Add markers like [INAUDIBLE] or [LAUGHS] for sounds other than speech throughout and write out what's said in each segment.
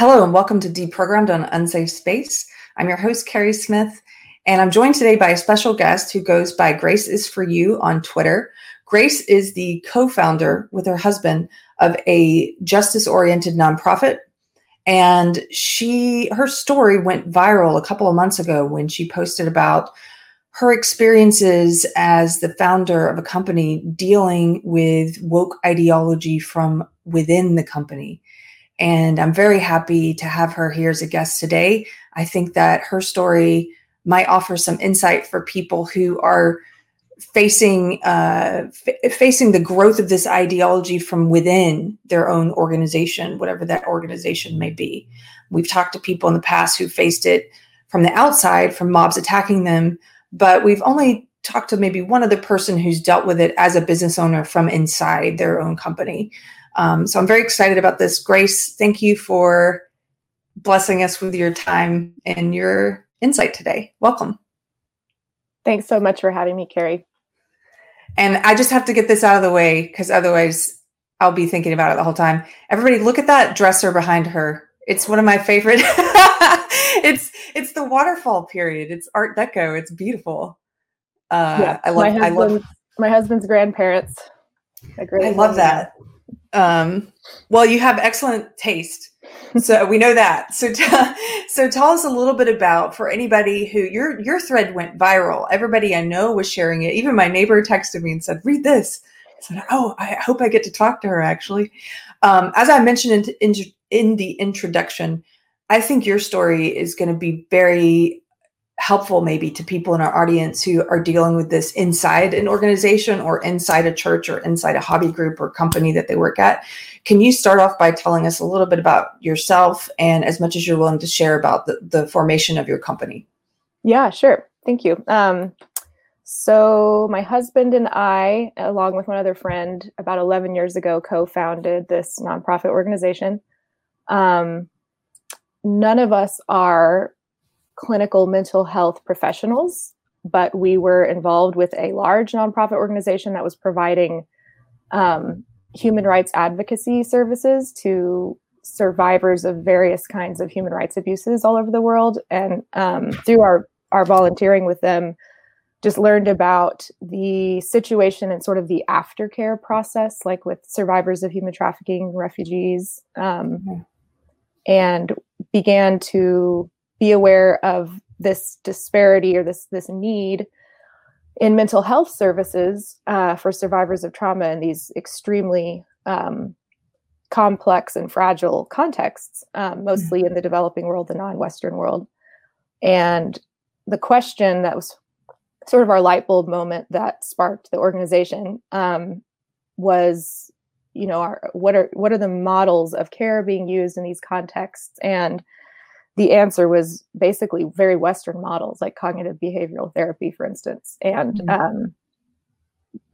Hello, and welcome to Deprogrammed on Unsafe Space. I'm your host, Keri Smith, and I'm joined today by a special guest who goes by Grace is for You on Twitter. Grace is the co founder with her husband of a justice oriented nonprofit. And she, her story went viral a couple of months ago when she posted about her experiences as the founder of a company dealing with woke ideology from within the company and I'm very happy to have her here as a guest today. I think that her story might offer some insight for people who are facing uh, f- facing the growth of this ideology from within their own organization, whatever that organization may be. We've talked to people in the past who faced it from the outside, from mobs attacking them, but we've only talked to maybe one other person who's dealt with it as a business owner from inside their own company. Um, so I'm very excited about this. Grace, thank you for blessing us with your time and your insight today. Welcome. Thanks so much for having me, Keri. And I just have to get this out of the way because otherwise I'll be thinking about it the whole time. Everybody, look at that dresser behind her. It's one of my favorite. [LAUGHS] it's it's the waterfall period. It's Art Deco. It's beautiful. Uh, yeah, I love. I love my husband's grandparents. I love that. Um, well, you have excellent taste, so we know that. So, t- [LAUGHS] so tell us a little bit about for anybody who your your thread went viral. Everybody I know was sharing it. Even my neighbor texted me and said, "Read this." I said, "Oh, I hope I get to talk to her." Actually, um, as I mentioned in, in in the introduction, I think your story is going to be very helpful maybe to people in our audience who are dealing with this inside an organization or inside a church or inside a hobby group or company that they work at. Can you start off by telling us a little bit about yourself and as much as you're willing to share about the, the formation of your company? Yeah, sure. Thank you. Um, so, my husband and I, along with one other friend, about 11 years ago, co founded this nonprofit organization. Um, none of us are clinical mental health professionals, but we were involved with a large nonprofit organization that was providing um, human rights advocacy services to survivors of various kinds of human rights abuses all over the world. And um, through our, our volunteering with them, just learned about the situation and sort of the aftercare process, like with survivors of human trafficking, refugees, um, mm-hmm. and began to be aware of this disparity or this this need in mental health services uh, for survivors of trauma in these extremely um, complex and fragile contexts, um, mostly in the developing world, the non-Western world. And the question that was sort of our light bulb moment that sparked the organization um, was, you know, our, what are what are the models of care being used in these contexts and the answer was basically very Western models, like cognitive behavioral therapy, for instance. And mm-hmm. um,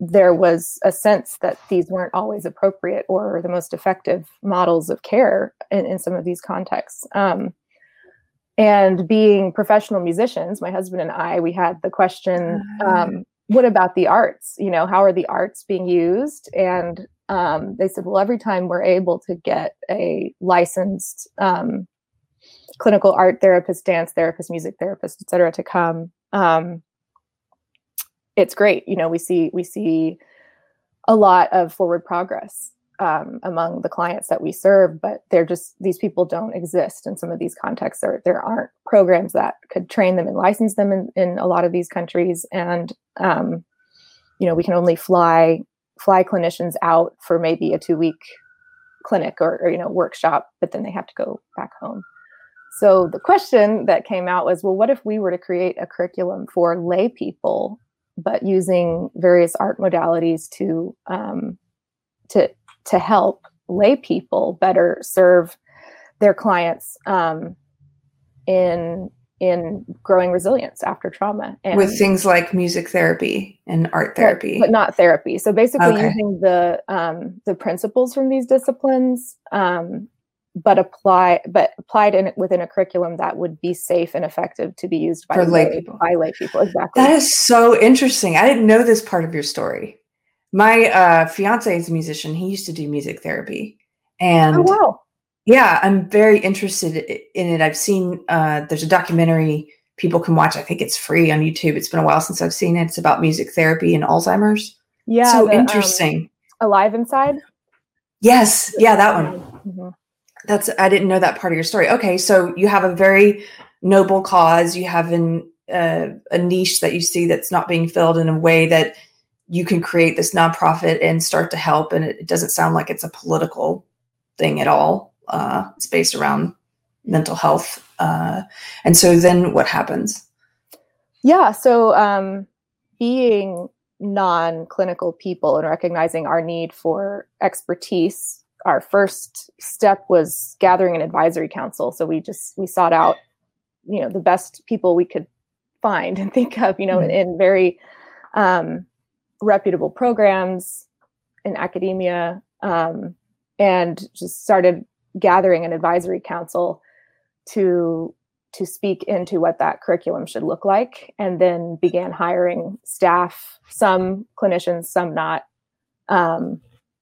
there was a sense that these weren't always appropriate or the most effective models of care in, in some of these contexts. Um, and being professional musicians, my husband and I, we had the question ah. um, what about the arts? You know, how are the arts being used? And um, they said, well, every time we're able to get a licensed um, clinical art therapist, dance therapist, music therapist, et cetera, to come. Um, it's great. You know, we see we see a lot of forward progress um, among the clients that we serve, but they're just these people don't exist in some of these contexts. There there aren't programs that could train them and license them in, in a lot of these countries, and um, you know, we can only fly fly clinicians out for maybe a two week clinic or, or you know workshop, but then they have to go back home. So the question that came out was, well, what if we were to create a curriculum for lay people, but using various art modalities to um, to to help lay people better serve their clients um, in in growing resilience after trauma and with things like music therapy and art therapy but, not therapy so basically okay. using the um, the principles from these disciplines um, but apply but applied in within a curriculum that would be safe and effective to be used by lay, people. By lay people, exactly. That is so interesting. I didn't know this part of your story. My uh, fiance is a musician. He used to do music therapy, and oh, wow. Yeah, I'm very interested in it. I've seen uh, there's a documentary people can watch. I think it's free on YouTube. It's been a while since I've seen it. It's about music therapy and Alzheimer's. Yeah, so the, um, interesting. Um, Alive Inside. Yes, yeah, that one. Mm-hmm. That's I didn't know that part of your story. Okay, so you have a very noble cause. You have an uh, a niche that you see that's not being filled in a way that you can create this nonprofit and start to help. And it, doesn't sound like it's a political thing at all. Uh, it's based around mental health. Uh, and so then what happens? Yeah. So um, being non clinical people and recognizing our need for expertise, our first step was gathering an advisory council. So we just, we sought out, you know, the best people we could find and [LAUGHS] think of, you know, mm-hmm. in, in, very um, reputable programs in academia um, and just started gathering an advisory council to to speak into what that curriculum should look like and then began hiring staff some clinicians some not um,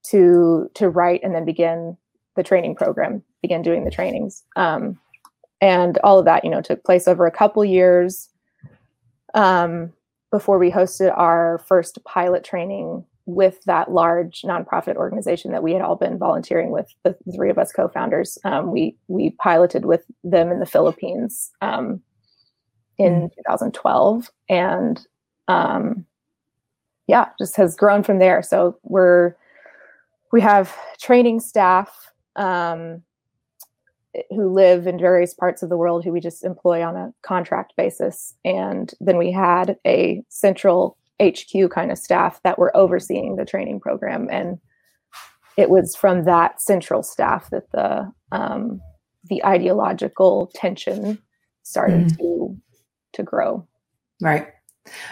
to to write and then begin the training program begin doing the trainings um, and all of that you know took place over a couple years um, before we hosted our first pilot training with that large nonprofit organization that we had all been volunteering with, the three of us co-founders. Um, we we piloted with them in the Philippines um, in mm. 2012, and um, yeah, just has grown from there. So we're we have training staff um, who live in various parts of the world who we just employ on a contract basis. And then we had a central HQ kind of staff that were overseeing the training program. And it was from that central staff that the um, the ideological tension started mm. to to grow. Right.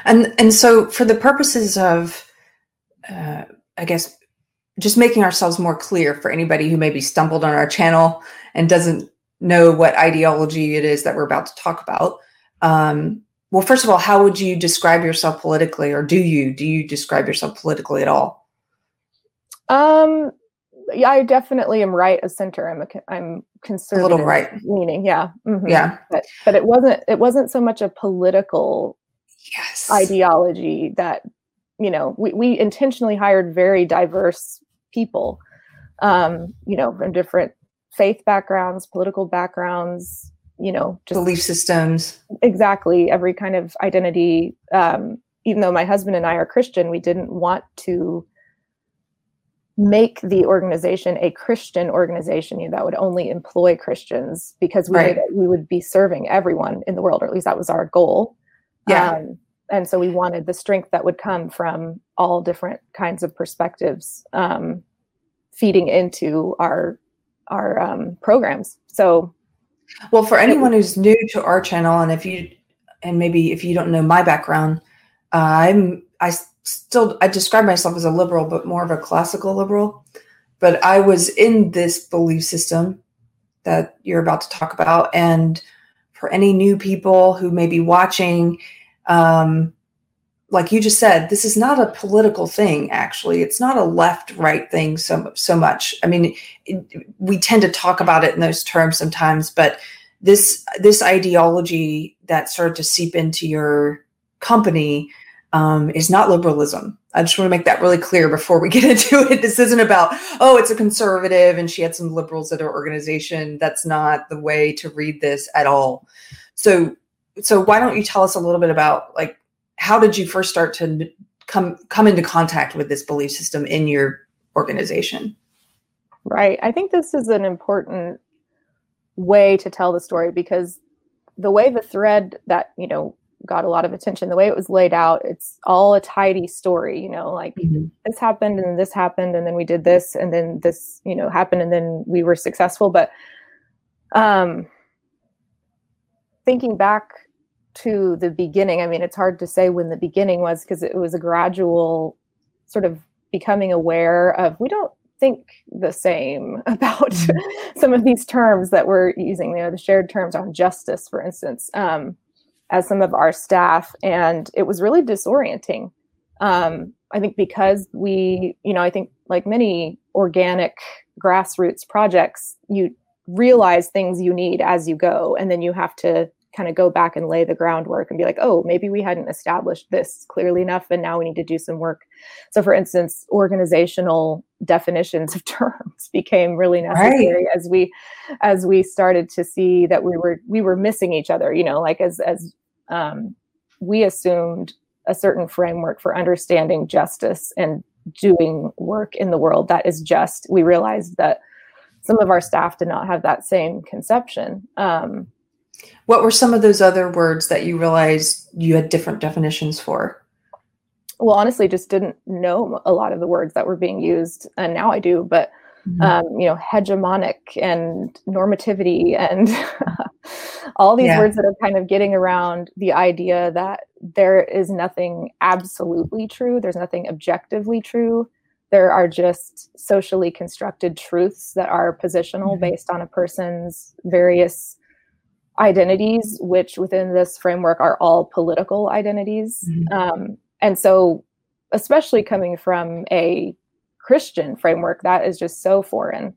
And and so for the purposes of uh, I guess just making ourselves more clear for anybody who maybe stumbled on our channel and doesn't know what ideology it is that we're about to talk about. Um, well, first of all, how would you describe yourself politically, or do you do you describe yourself politically at all? Um, yeah, I definitely am right of center. I'm a, I'm conservative, a little right leaning. Yeah, mm-hmm. yeah. But but it wasn't it wasn't so much a political yes ideology that you know we we intentionally hired very diverse people, um, you know, from different faith backgrounds, political backgrounds, you know, just belief systems. Exactly. Every kind of identity. Um, even though my husband and I are Christian, we didn't want to make the organization a Christian organization you know, that would only employ Christians because we right. we would be serving everyone in the world, or at least that was our goal. Yeah. Um, and so we wanted the strength that would come from all different kinds of perspectives um, feeding into our our um, programs. So, well, for anyone who's new to our channel, and if you and maybe if you don't know my background, uh, I'm I still I describe myself as a liberal, but more of a classical liberal. But I was in this belief system that you're about to talk about, and for any new people who may be watching, um, like you just said, this is not a political thing. Actually, it's not a left-right thing so so much. I mean, it, we tend to talk about it in those terms sometimes, but this this ideology that started to seep into your company um, is not liberalism. I just want to make that really clear before we [LAUGHS] get into it. This isn't about oh, it's a conservative and she had some liberals at her organization. That's not the way to read this at all. So so why don't you tell us a little bit about like how did you first start to come come into contact with this belief system in your organization? Right. I think this is an important way to tell the story because the way the thread that, you know, got a lot of attention, the way it was laid out, it's all a tidy story, you know, like mm-hmm. this happened and this happened and then we did this and then this, you know, happened and then we were successful. But um thinking back to the beginning, I mean, it's hard to say when the beginning was because it was a gradual sort of becoming aware of we don't think the same [LAUGHS] about mm-hmm. some of these terms that we're using, you know, the shared terms on justice, for instance, um, as some of our staff. And it was really disorienting. Um, I think because we, you know, I think like many organic grassroots projects, you realize things you need as you go and then you have to kind of go back and lay the groundwork and be like oh maybe we hadn't established this clearly enough and now we need to do some work so for instance organizational definitions of [LAUGHS] terms became really necessary right. as we as we started to see that we were we were missing each other you know like as as um, we assumed a certain framework for understanding justice and doing work in the world that is just we realized that some of our staff did not have that same conception um, what were some of those other words that you realized you had different definitions for well honestly just didn't know a lot of the words that were being used and now i do but mm-hmm. um, you know hegemonic and normativity and [LAUGHS] all these yeah. words that are kind of getting around the idea that there is nothing absolutely true there's nothing objectively true there are just socially constructed truths that are positional mm-hmm. based on a person's various identities which within this framework are all political identities mm-hmm. um, and so especially coming from a christian framework that is just so foreign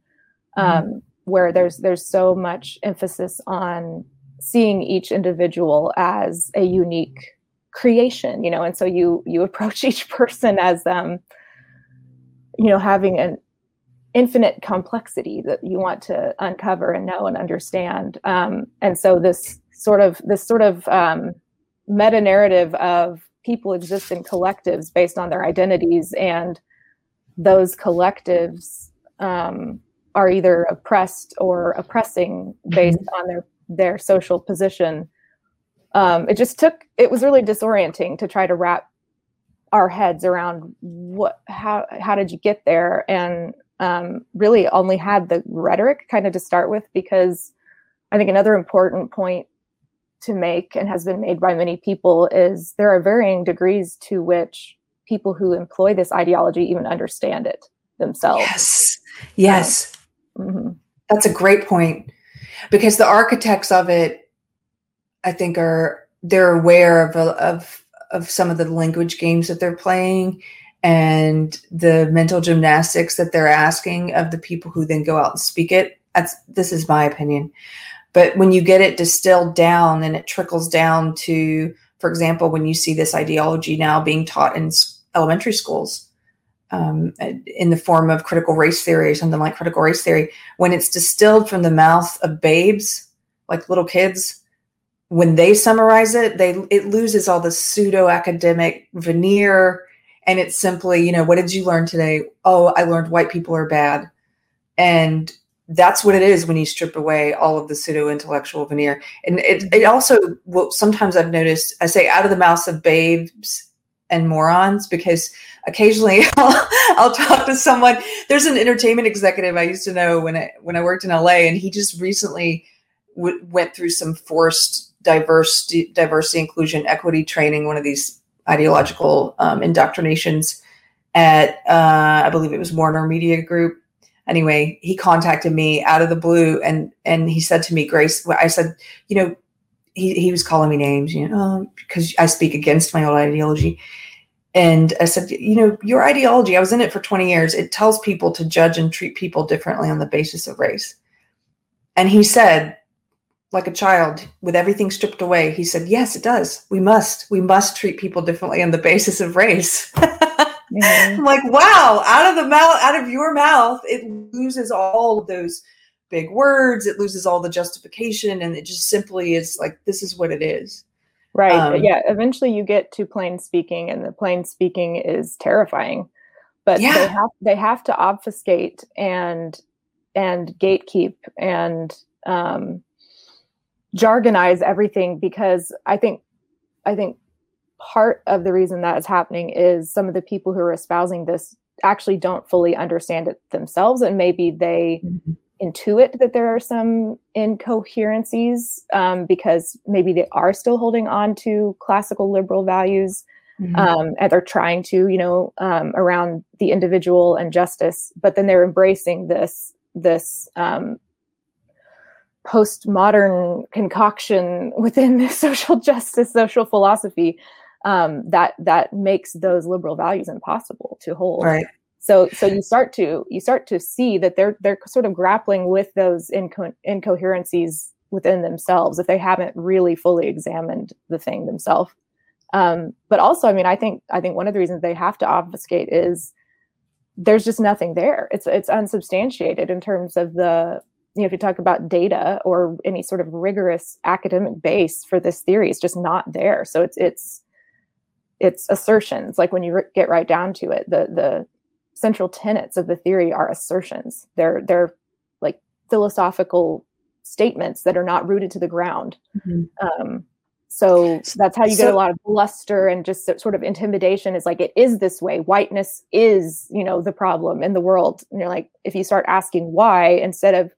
mm-hmm. um, mm-hmm. where there's there's so much emphasis on seeing each individual as a unique creation you know and so you you approach [LAUGHS] each person as um you know having an infinite complexity that you want to uncover and know and understand um and so this sort of this sort of um meta narrative of people exist in collectives based on their identities and those collectives um, are either oppressed or oppressing based mm-hmm. on their their social position. Um, it just took it was really disorienting to try to wrap our heads around what how how did you get there and um, really only had the rhetoric kind of to start with because I think another important point to make and has been made by many people is there are varying degrees to which people who employ this ideology even understand it themselves. Yes. Yes. mm-hmm. That's a great point because the architects of it, I think, are they're aware of of of some of the language games that they're playing and the mental gymnastics that they're asking of the people who then go out and speak it. That's this is my opinion. But when you get it distilled down and it trickles down to, for example, when you see this ideology now being taught in elementary schools um, in the form of critical race theory or something like critical race theory, when it's distilled from the mouth of babes, like little kids, when they summarize it, they it loses all the pseudo academic veneer, and it's simply, you know, what did you learn today? Oh, I learned white people are bad, and that's what it is when you strip away all of the pseudo intellectual veneer. And it, it mm-hmm. also will sometimes I've noticed, I say out of the mouths of babes and morons because occasionally [LAUGHS] I'll, I'll, talk to someone. There's an entertainment executive I used to know when I when I worked in LA, and he just recently w- went through some forced diverse diversity, inclusion, equity training. One of these ideological um, indoctrinations at uh, I believe it was Warner Media Group. Anyway, he contacted me out of the blue, and and he said to me, Grace, I said, you know, he, he was calling me names, you know, because I speak against my old ideology. And I said, you know, your ideology, I was in it for 20 years. It tells people to judge and treat people differently on the basis of race. And he said, like a child, with everything stripped away, he said, yes, it does. We must. We must treat people differently on the basis of race. [LAUGHS] mm-hmm. I'm like, wow, out of the mouth, out of your mouth, it loses all of those big words it loses all the justification and it just simply is like this is what it is right um, yeah eventually you get to plain speaking and the plain speaking is terrifying but yeah. they have they have to obfuscate and and gatekeep and um, jargonize everything because i think i think part of the reason that is happening is some of the people who are espousing this actually don't fully understand it themselves and maybe they mm-hmm intuit that there are some incoherencies um, because maybe they are still holding on to classical liberal values mm-hmm. um, and they're trying to you know um, around the individual and justice but then they're embracing this this um, postmodern concoction within the [LAUGHS] social justice social philosophy um, that that makes those liberal values impossible to hold. Right. So so you start to you start to see that they're they're sort of grappling with those inco- incoherencies within themselves if they haven't really fully examined the thing themselves. Um, but also i mean i think i think one of the reasons they have to obfuscate is there's just nothing there. It's it's unsubstantiated in terms of the you know if you talk about data or any sort of rigorous academic base for this theory it's just not there. So it's it's it's assertions. Like when you get right down to it the the central tenets of the theory are assertions. They're they're like philosophical statements that are not rooted to the ground. Mm-hmm. um, so that's how you get a lot of bluster and just sort of intimidation is like it is this way. Whiteness is you know the problem in the world. And you're like if you start asking why instead of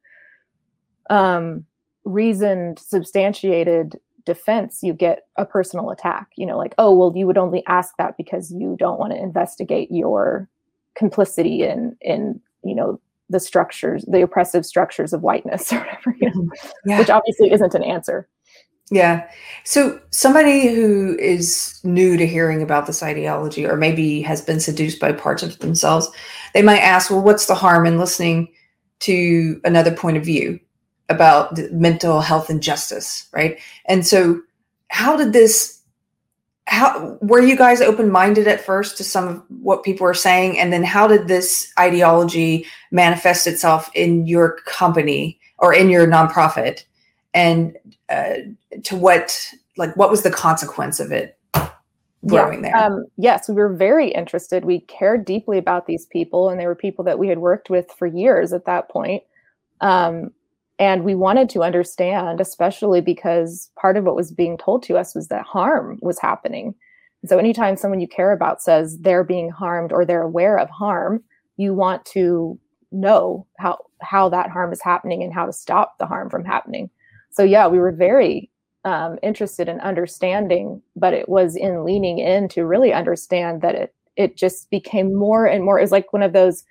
um reasoned substantiated defense you get a personal attack you know like oh well you would only ask that because you don't want to investigate your complicity in in you know the structures the oppressive structures of whiteness [LAUGHS] or whatever you know yeah. which obviously isn't an answer. Yeah. So somebody who is new to hearing about this ideology or maybe has been seduced by parts of themselves they might ask well what's the harm in listening to another point of view about mental health and justice right? And so how did this how were you guys open-minded at first to some of what people were saying? And then how did this ideology manifest itself in your company or in your nonprofit? And uh, to what like what was the consequence of it growing yeah, there? um, yes we were very interested. We cared deeply about these people and they were people that we had worked with for years at that point. Um, and we wanted to understand, especially because part of what was being told to us was that harm was happening. so anytime someone you care about says they're being harmed or they're aware of harm, you want to know how how that harm is happening and how to stop the harm from happening. So yeah, we were very um, interested in understanding, but it was in leaning in to really understand that it it just became more and more. It was like one of those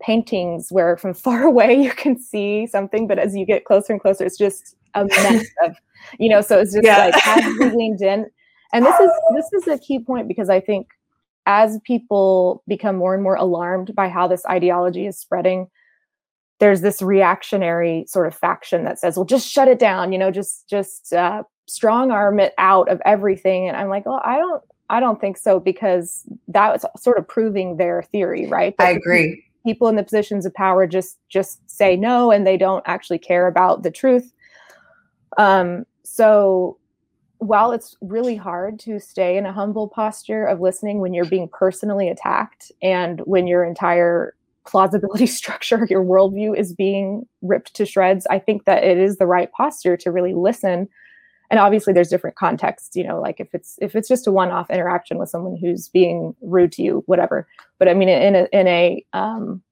paintings where from [LAUGHS] far away you can see something, but as you get closer and closer, it's just a mess [LAUGHS] of, you know, so it's just yeah. like as we leaned in. And this is this is a key point because I think as people become more and more alarmed by how this ideology is spreading, there's this reactionary sort of faction that says, well, just shut it down, you know, just just uh, strong arm it out of everything. And I'm like, well, I don't I don't think so because that was sort of proving their theory, right? That I agree people in the positions of power just just say no and they don't actually care about the truth. Um, so while it's really hard to stay in a humble posture of listening when you're being personally attacked and when your entire plausibility [LAUGHS] structure your worldview is being ripped to shreds i think that it is the right posture to really listen and obviously there's different contexts you know like if it's if it's just a one-off interaction with someone who's being rude to you whatever. But i mean in a in a um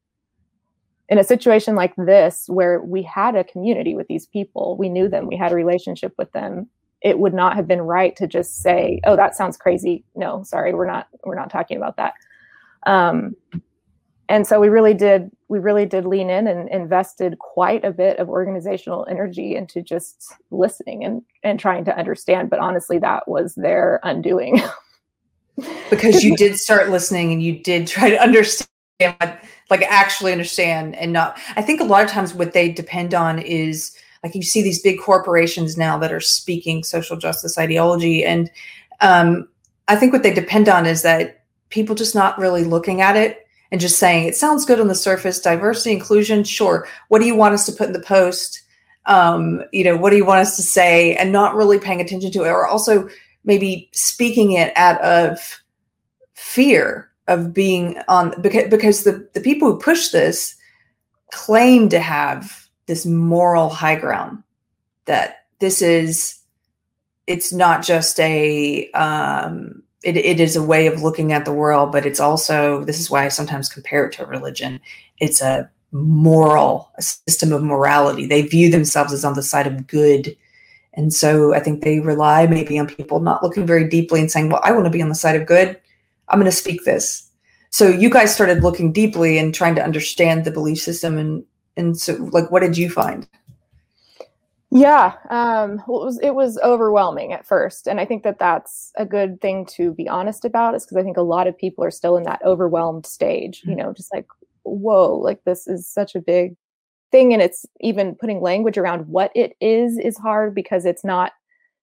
in a situation like this where we had a community with these people we knew them we had a relationship with them it would not have been right to just say oh that sounds crazy. No sorry we're not we're not talking about that. Um, and so we really did we really did lean in and invested quite a bit of organizational energy into just listening and and trying to understand. But honestly that was their undoing. [LAUGHS] Because you [LAUGHS] did start listening and you did try to understand like actually understand and not i think a lot of times what they depend on is like you see these big corporations now that are speaking social justice ideology. And um, i think what they depend on is that people just not really looking at it and just saying it sounds good on the surface diversity inclusion sure. What do you want us to put in the post? Um, you know what do you want us to say? And not really paying attention to it or also maybe speaking it out of fear of being on because because the the people who push this claim to have this moral high ground that this is it's not just a um, it, it is a way of looking at the world, but it's also this is why I sometimes compare it to a religion. It's a moral, a system of morality. They view themselves as on the side of good. And so I think they rely maybe on people not looking very deeply and saying, Well, I want to be on the side of good. I'm going to speak this. So you guys started looking deeply and trying to understand the belief system and and so like what did you find? Yeah, um, well, it was it was overwhelming at first, and I think that that's a good thing to be honest about, is because I think a lot of people are still in that overwhelmed stage. You know, just like whoa, like this is such a big thing, and it's even putting language around what it is is hard because it's not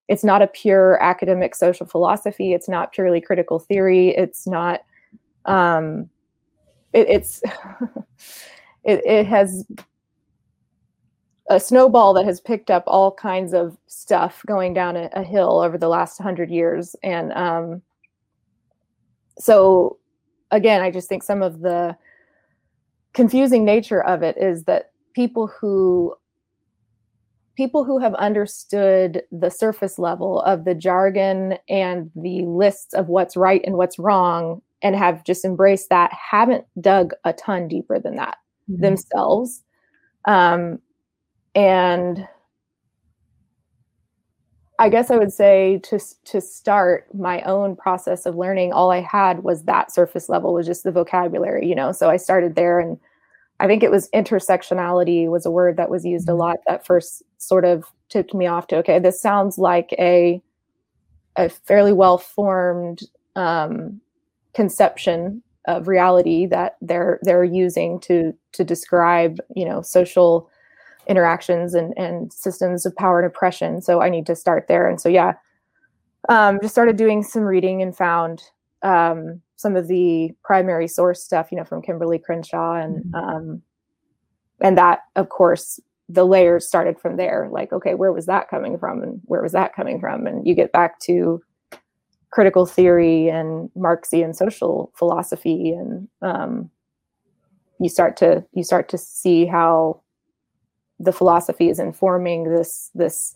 it's not a pure academic social philosophy. It's not purely critical theory. It's not. Um, it, it's [LAUGHS] it, it has a snowball that has picked up all kinds of stuff going down a, a hill over the last hundred years. And um, so, again, I just think some of the confusing nature of it is that people who people who have understood the surface level of the jargon and the lists of what's right and what's wrong and have just embraced that haven't dug a ton deeper than that mm-hmm. themselves um, and I guess I would say to to start my own process of learning, all I had was that surface level, was just the vocabulary, you know. So I started there, and I think it was intersectionality was a word that was used a mm-hmm. lot that first sort of tipped me off to okay, this sounds like a a fairly well formed um, conception of reality that they're they're using to to describe you know social interactions and, and systems of power and oppression. So I need to start there. And so, yeah, um, just started doing some reading and found um, some of the primary source stuff, you know, from Kimberlé Crenshaw and, mm-hmm. um, and that of course the layers started from there. Like, okay, where was that coming from? And where was that coming from? And you get back to critical theory and Marxian social philosophy and, um, you start to you start to see how the philosophy is informing this this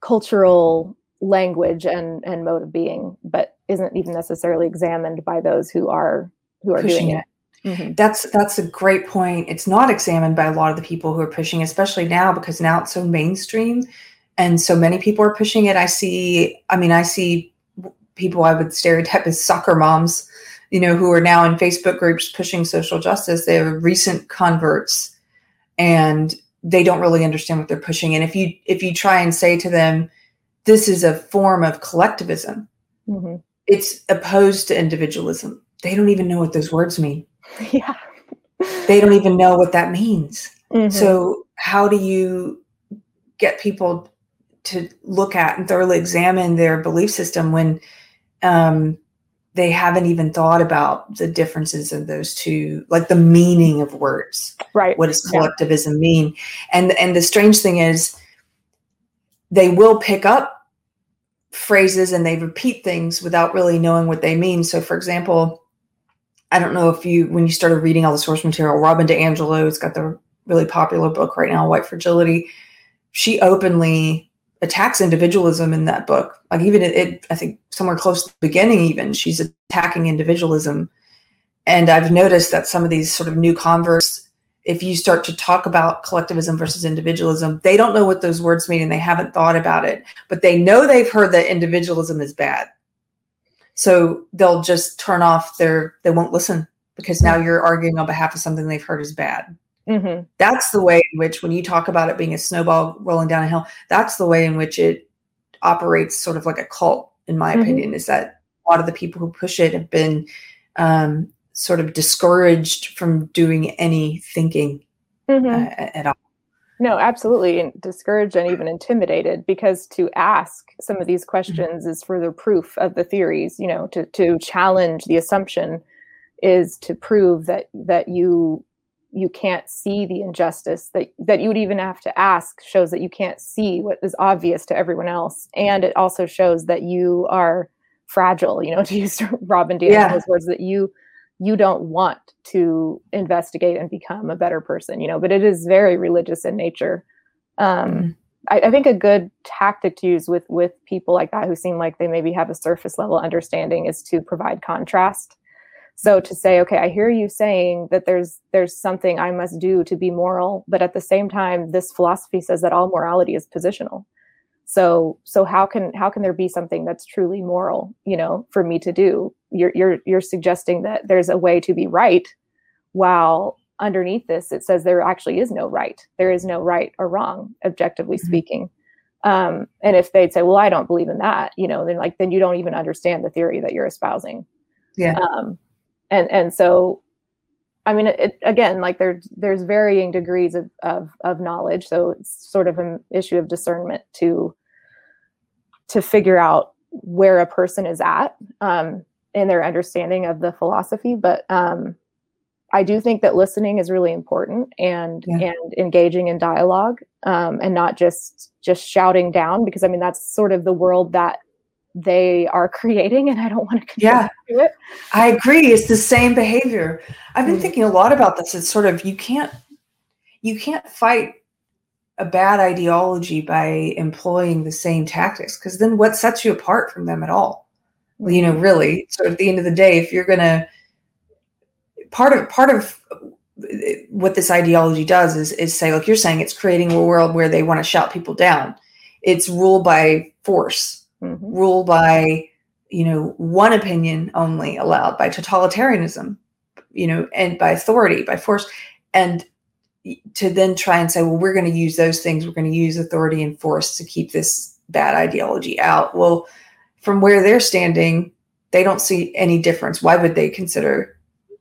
cultural language and and mode of being but isn't even necessarily examined by those who are who are pushing doing it, it. Mm-hmm. that's that's a great point it's not examined by a lot of the people who are pushing especially now because now it's so mainstream and so many people are pushing it i see i mean i see people i would stereotype as soccer moms you know who are now in facebook groups pushing social justice they are recent converts and they don't really understand what they're pushing. And if you if you try and say to them this is a form of collectivism mm-hmm. it's opposed to individualism. They don't even know what those words mean. [LAUGHS] Yeah. They don't even know what that means. Mm-hmm. so how do you get people to look at and thoroughly examine their belief system when um, they haven't even thought about the differences of those two like the meaning of words right. what does collectivism yeah. mean? And and the strange thing is they will pick up phrases and they repeat things without really knowing what they mean. So for example i don't know if you when you started reading all the source material robin diangelo has got the really popular book right now white fragility she openly attacks individualism in that book. Like even it, it, I think somewhere close to the beginning, even she's attacking individualism. And I've noticed that some of these sort of new converts, if you start to talk about collectivism versus individualism, they don't know what those words mean and they haven't thought about it, but they know they've heard that individualism is bad. So they'll just turn off their, they won't listen because now you're arguing on behalf of something they've heard is bad. Mm-hmm. That's the way in which, when you talk about it being a snowball rolling down a hill, that's the way in which it operates sort of like a cult, in my mm-hmm. opinion, is that a lot of the people who push it have been um, sort of discouraged from doing any thinking mm-hmm. uh, at all. No, absolutely. discouraged and even intimidated because to ask some of these mm-hmm. questions is further proof of the theories, you know, to, to challenge the assumption is to prove that that you you can't see the injustice that that you would even have to ask shows that you can't see what is obvious to everyone else and it also shows that you are fragile you know [LAUGHS] to use robin Diangelo's yeah. words that you you don't want to investigate and become a better person you know but it is very religious in nature um, mm-hmm. I, I think a good tactic to use with with people like that who seem like they maybe have a surface level understanding is to provide contrast so to say okay i hear you saying that there's there's something i must do to be moral but at the same time this philosophy says that all morality is positional. So so how can how can there be something that's truly moral you know for me to do? You're you're you're suggesting that there's a way to be right while underneath this it says there actually is no right. There is no right or wrong objectively mm-hmm. speaking. Um, and if they'd say well i don't believe in that you know then like then you don't even understand the theory that you're espousing. Yeah. Um, and and so i mean it, again like there's there's varying degrees of, of of knowledge so it's sort of an issue of discernment to to figure out where a person is at um, in their understanding of the philosophy but um, I do think that listening is really important and yeah. and engaging in dialogue um, and not just just shouting down because I mean that's sort of the world that they are creating and I don't want to yeah. to it. I agree. It's the same behavior. I've been mm-hmm. thinking a lot about this. It's sort of you can't you can't fight a bad ideology by employing the same tactics because then what sets you apart from them at all? Mm-hmm. You know, mm-hmm. really. So at the end of the day, if you're gonna part of part of what this ideology does is is say like you're saying it's creating a world where they want to shout people down it's ruled by force mm-hmm. ruled by you know one opinion only allowed by totalitarianism you know and by authority by force and to then try and say well we're going to use those things we're going to use authority and force to keep this bad ideology out well from where they're standing they don't see any difference why would they consider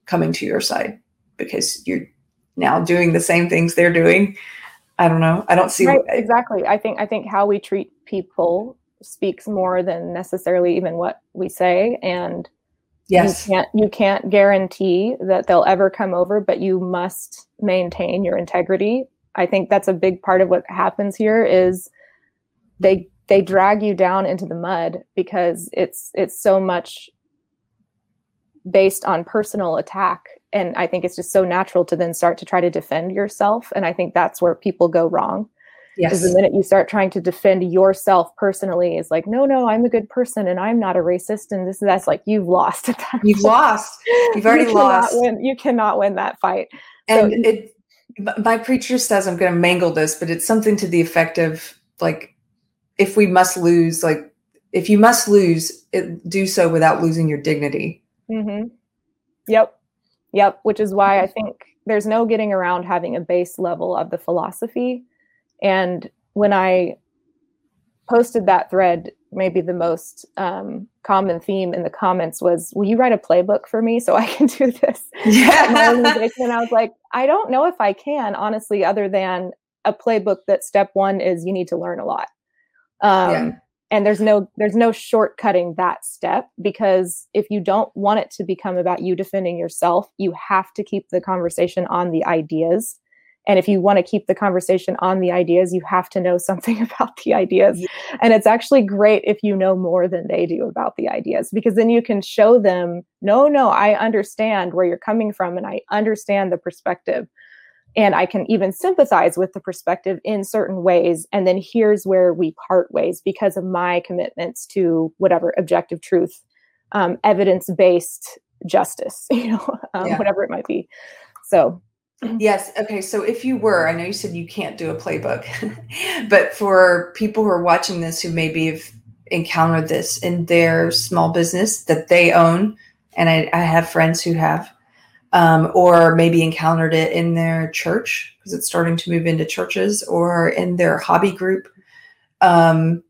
coming to your side because you're now doing the same things they're doing. I don't know. I don't see right, exactly. I think I think how we treat people speaks more than necessarily even what we say. And yes. you can't you can't guarantee that they'll ever come over but you must maintain your integrity. I think that's a big part of what happens here is they they drag you down into the mud because it's it's so much based on personal attack. And i think it's just so natural to then start to try to defend yourself. And i think that's where people go wrong yes the minute you start trying to defend yourself personally is like no no i'm a good person and i'm not a racist and this that's like you've lost you've lost you've already you lost win, you cannot win that fight and so, it my preacher says i'm going to mangle this but it's something to the effect of like if we must lose like if you must lose it, do so without losing your dignity Mm-hmm. Yep. Yep. Which is why I think there's no getting around having a base level of the philosophy. And when I posted that thread, maybe the most um, common theme in the comments was, "Will you write a playbook for me so I can do this?" Yeah. and I was like, I don't know if I can, honestly, other than a playbook that step one is you need to learn a lot. Um, yeah and there's no there's no shortcutting that step because if you don't want it to become about you defending yourself you have to keep the conversation on the ideas and if you want to keep the conversation on the ideas you have to know something [LAUGHS] about the ideas yeah. and it's actually great if you know more than they do about the ideas because then you can show them no no i understand where you're coming from and i understand the perspective and I can even sympathize with the perspective in certain ways. And then here's where we part ways because of my commitments to whatever objective truth, um, evidence based justice, [LAUGHS] you know, um, yeah. whatever it might be. So, [CLEARS THROAT] yes. Okay. So, if you were, I know you said you can't do a playbook, [LAUGHS] but for people who are watching this who maybe have encountered this in their small business that they own, and I, I have friends who have um, or maybe encountered it in their church because it's starting to move into churches or in their hobby group. Um,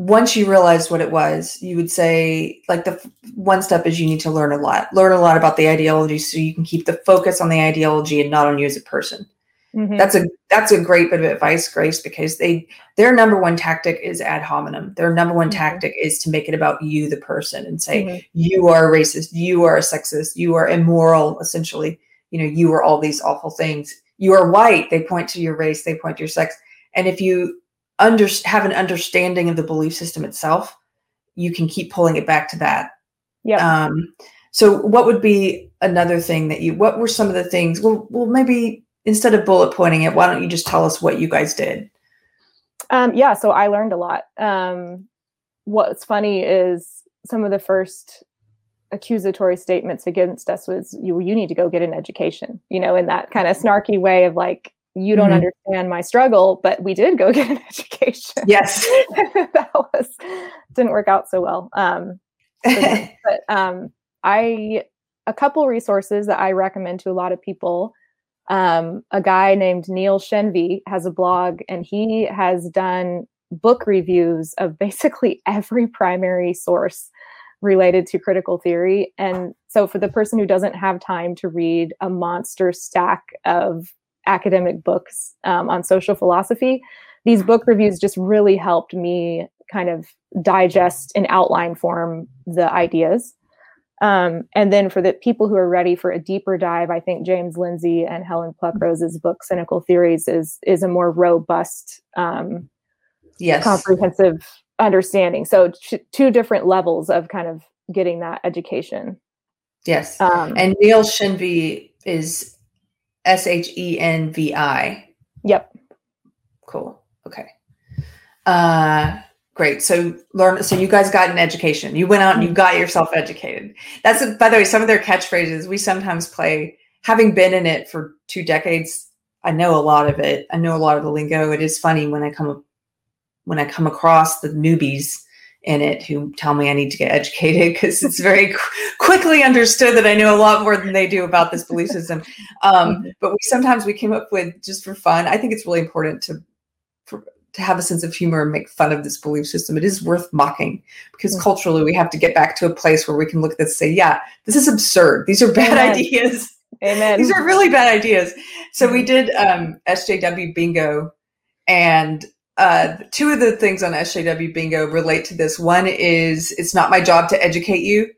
once you realized what it was, you would say, like, the one step is you need to learn a lot, learn a lot about the ideology so you can keep the focus on the ideology and not on you as a person. Mm-hmm. That's a that's a great bit of advice, Grace, because they their number one tactic is ad hominem. Their number one mm-hmm. tactic is to make it about you, the person, and say mm-hmm. you are a racist, you are a sexist, you are immoral. Essentially, you know, you are all these awful things. You are white. They point to your race. They point to your sex. And if you under, have an understanding of the belief system itself, you can keep pulling it back to that. Yeah. Um, so, what would be another thing that you? What were some of the things? Well, well, maybe instead of bullet pointing it, why don't you just tell us what you guys did? Um, yeah, so I learned a lot. Um, what's funny is some of the first accusatory statements against us was you you need to go get an education you know in that kind of snarky way of like you don't mm-hmm. understand my struggle but we did go [LAUGHS] get an education yes [LAUGHS] that was didn't work out so well um [LAUGHS] but um i a couple resources that i recommend to a lot of people Um, a guy named Neil Shenvi has a blog, and he has done book reviews of basically every primary source related to critical theory. And so, for the person who doesn't have time to read a monster stack of academic books um, on social philosophy, these book reviews just really helped me kind of digest in outline form the ideas. Um, and then for the people who are ready for a deeper dive, I think James Lindsay and Helen Pluckrose's book "Cynical Theories" is is a more robust, um, yes, comprehensive understanding. So ch- two different levels of kind of getting that education. Yes, um, and Neil Shenvi is S H E N V I. Yep. Cool. Okay. Uh, great. So learn. So you guys got an education. You went out and you got yourself educated. That's by the way some of their catchphrases. We sometimes play. Having been in it for two decades, I know a lot of it. I know a lot of the lingo. It is funny when I come when I come across the newbies in it who tell me I need to get educated because it's very qu- quickly understood that I know a lot more than they do about this belief system. Um, mm-hmm. but we sometimes we came up with just for fun. I think it's really important to for, to have a sense of humor and make fun of this belief system. It is worth mocking because mm-hmm. culturally we have to get back to a place where we can look at this and say, yeah, this is absurd. These are bad Amen. ideas. Amen. These are really bad ideas. So we did um, SJW bingo and uh, two of the things on SJW Bingo relate to this. One is it's not my job to educate you.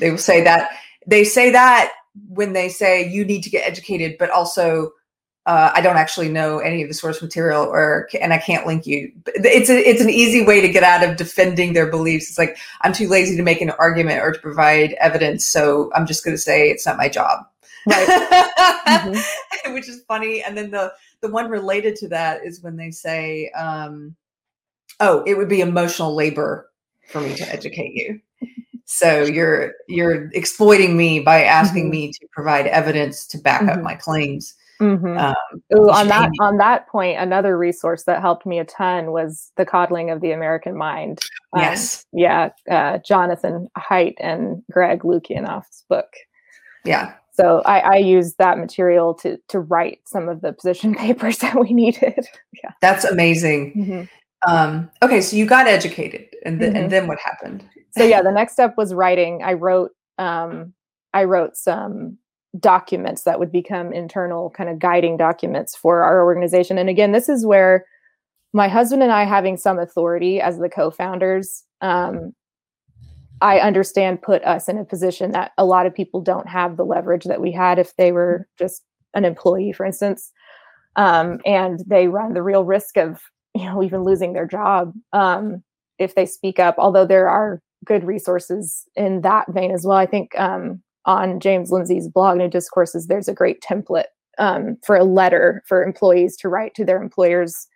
They will say that. They say that when they say you need to get educated, but also uh, I don't actually know any of the source material, or and I can't link you. It's a, it's an easy way to get out of defending their beliefs. It's like I'm too lazy to make an argument or to provide evidence, so I'm just going to say it's not my job. Right. [LAUGHS] mm-hmm. Which is funny. And then the the one related to that is when they say, um, "Oh, it would be emotional labor for me to [SIGHS] educate you." So you're you're exploiting me by asking mm-hmm. me to provide evidence to back mm-hmm. up my claims. Mm-hmm. Um, Ooh, on that on that point, another resource that helped me a ton was the coddling of the American mind. Um, yes, yeah, uh, Jonathan Haidt and Greg Lukianoff's book. Yeah, so I, I used that material to to write some of the position [LAUGHS] papers that we needed. [LAUGHS] yeah, that's amazing. Mm-hmm. Um, okay, so you got educated, and th- mm-hmm. and then what happened? So yeah, the next step was writing. I wrote um, I wrote some documents that would become internal kind of guiding documents for our organization. And again, this is where my husband and I having some authority as the co-founders um, I understand put us in a position that a lot of people don't have the leverage that we had if they were just an employee, for instance. Um, and they run the real risk of, you know, even losing their job um, if they speak up. Although there are good resources in that vein as well. I think um, on James Lindsay's blog, New Discourses, there's a great template um, for a letter for employees to write to their employers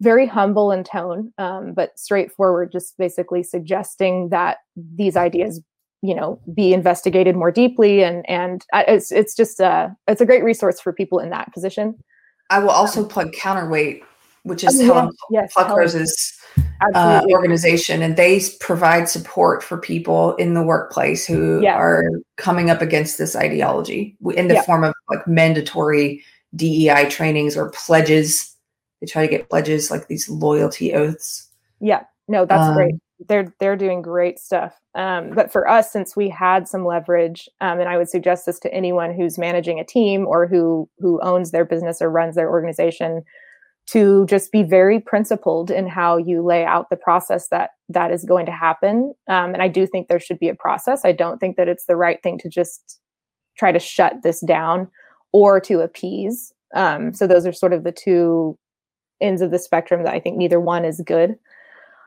very humble in tone, um, but straightforward, just basically suggesting that these ideas, you know, be investigated more deeply. And and it's it's just a it's a great resource for people in that position. I will also plug Counterweight, which is oh, Helen yes, Pluckrose's uh, organization, and they provide support for people in the workplace who yeah. are coming up against this ideology in the yeah. form of like mandatory DEI trainings or pledges they try to get pledges like these loyalty oaths. Yeah, no, that's um, great. They're they're doing great stuff. Um, but for us, since we had some leverage, um, and I would suggest this to anyone who's managing a team or who who owns their business or runs their organization, to just be very principled in how you lay out the process that that is going to happen. Um, and I do think there should be a process. I don't think that it's the right thing to just try to shut this down or to appease. Um, so those are sort of the two ends of the spectrum that I think neither one is good.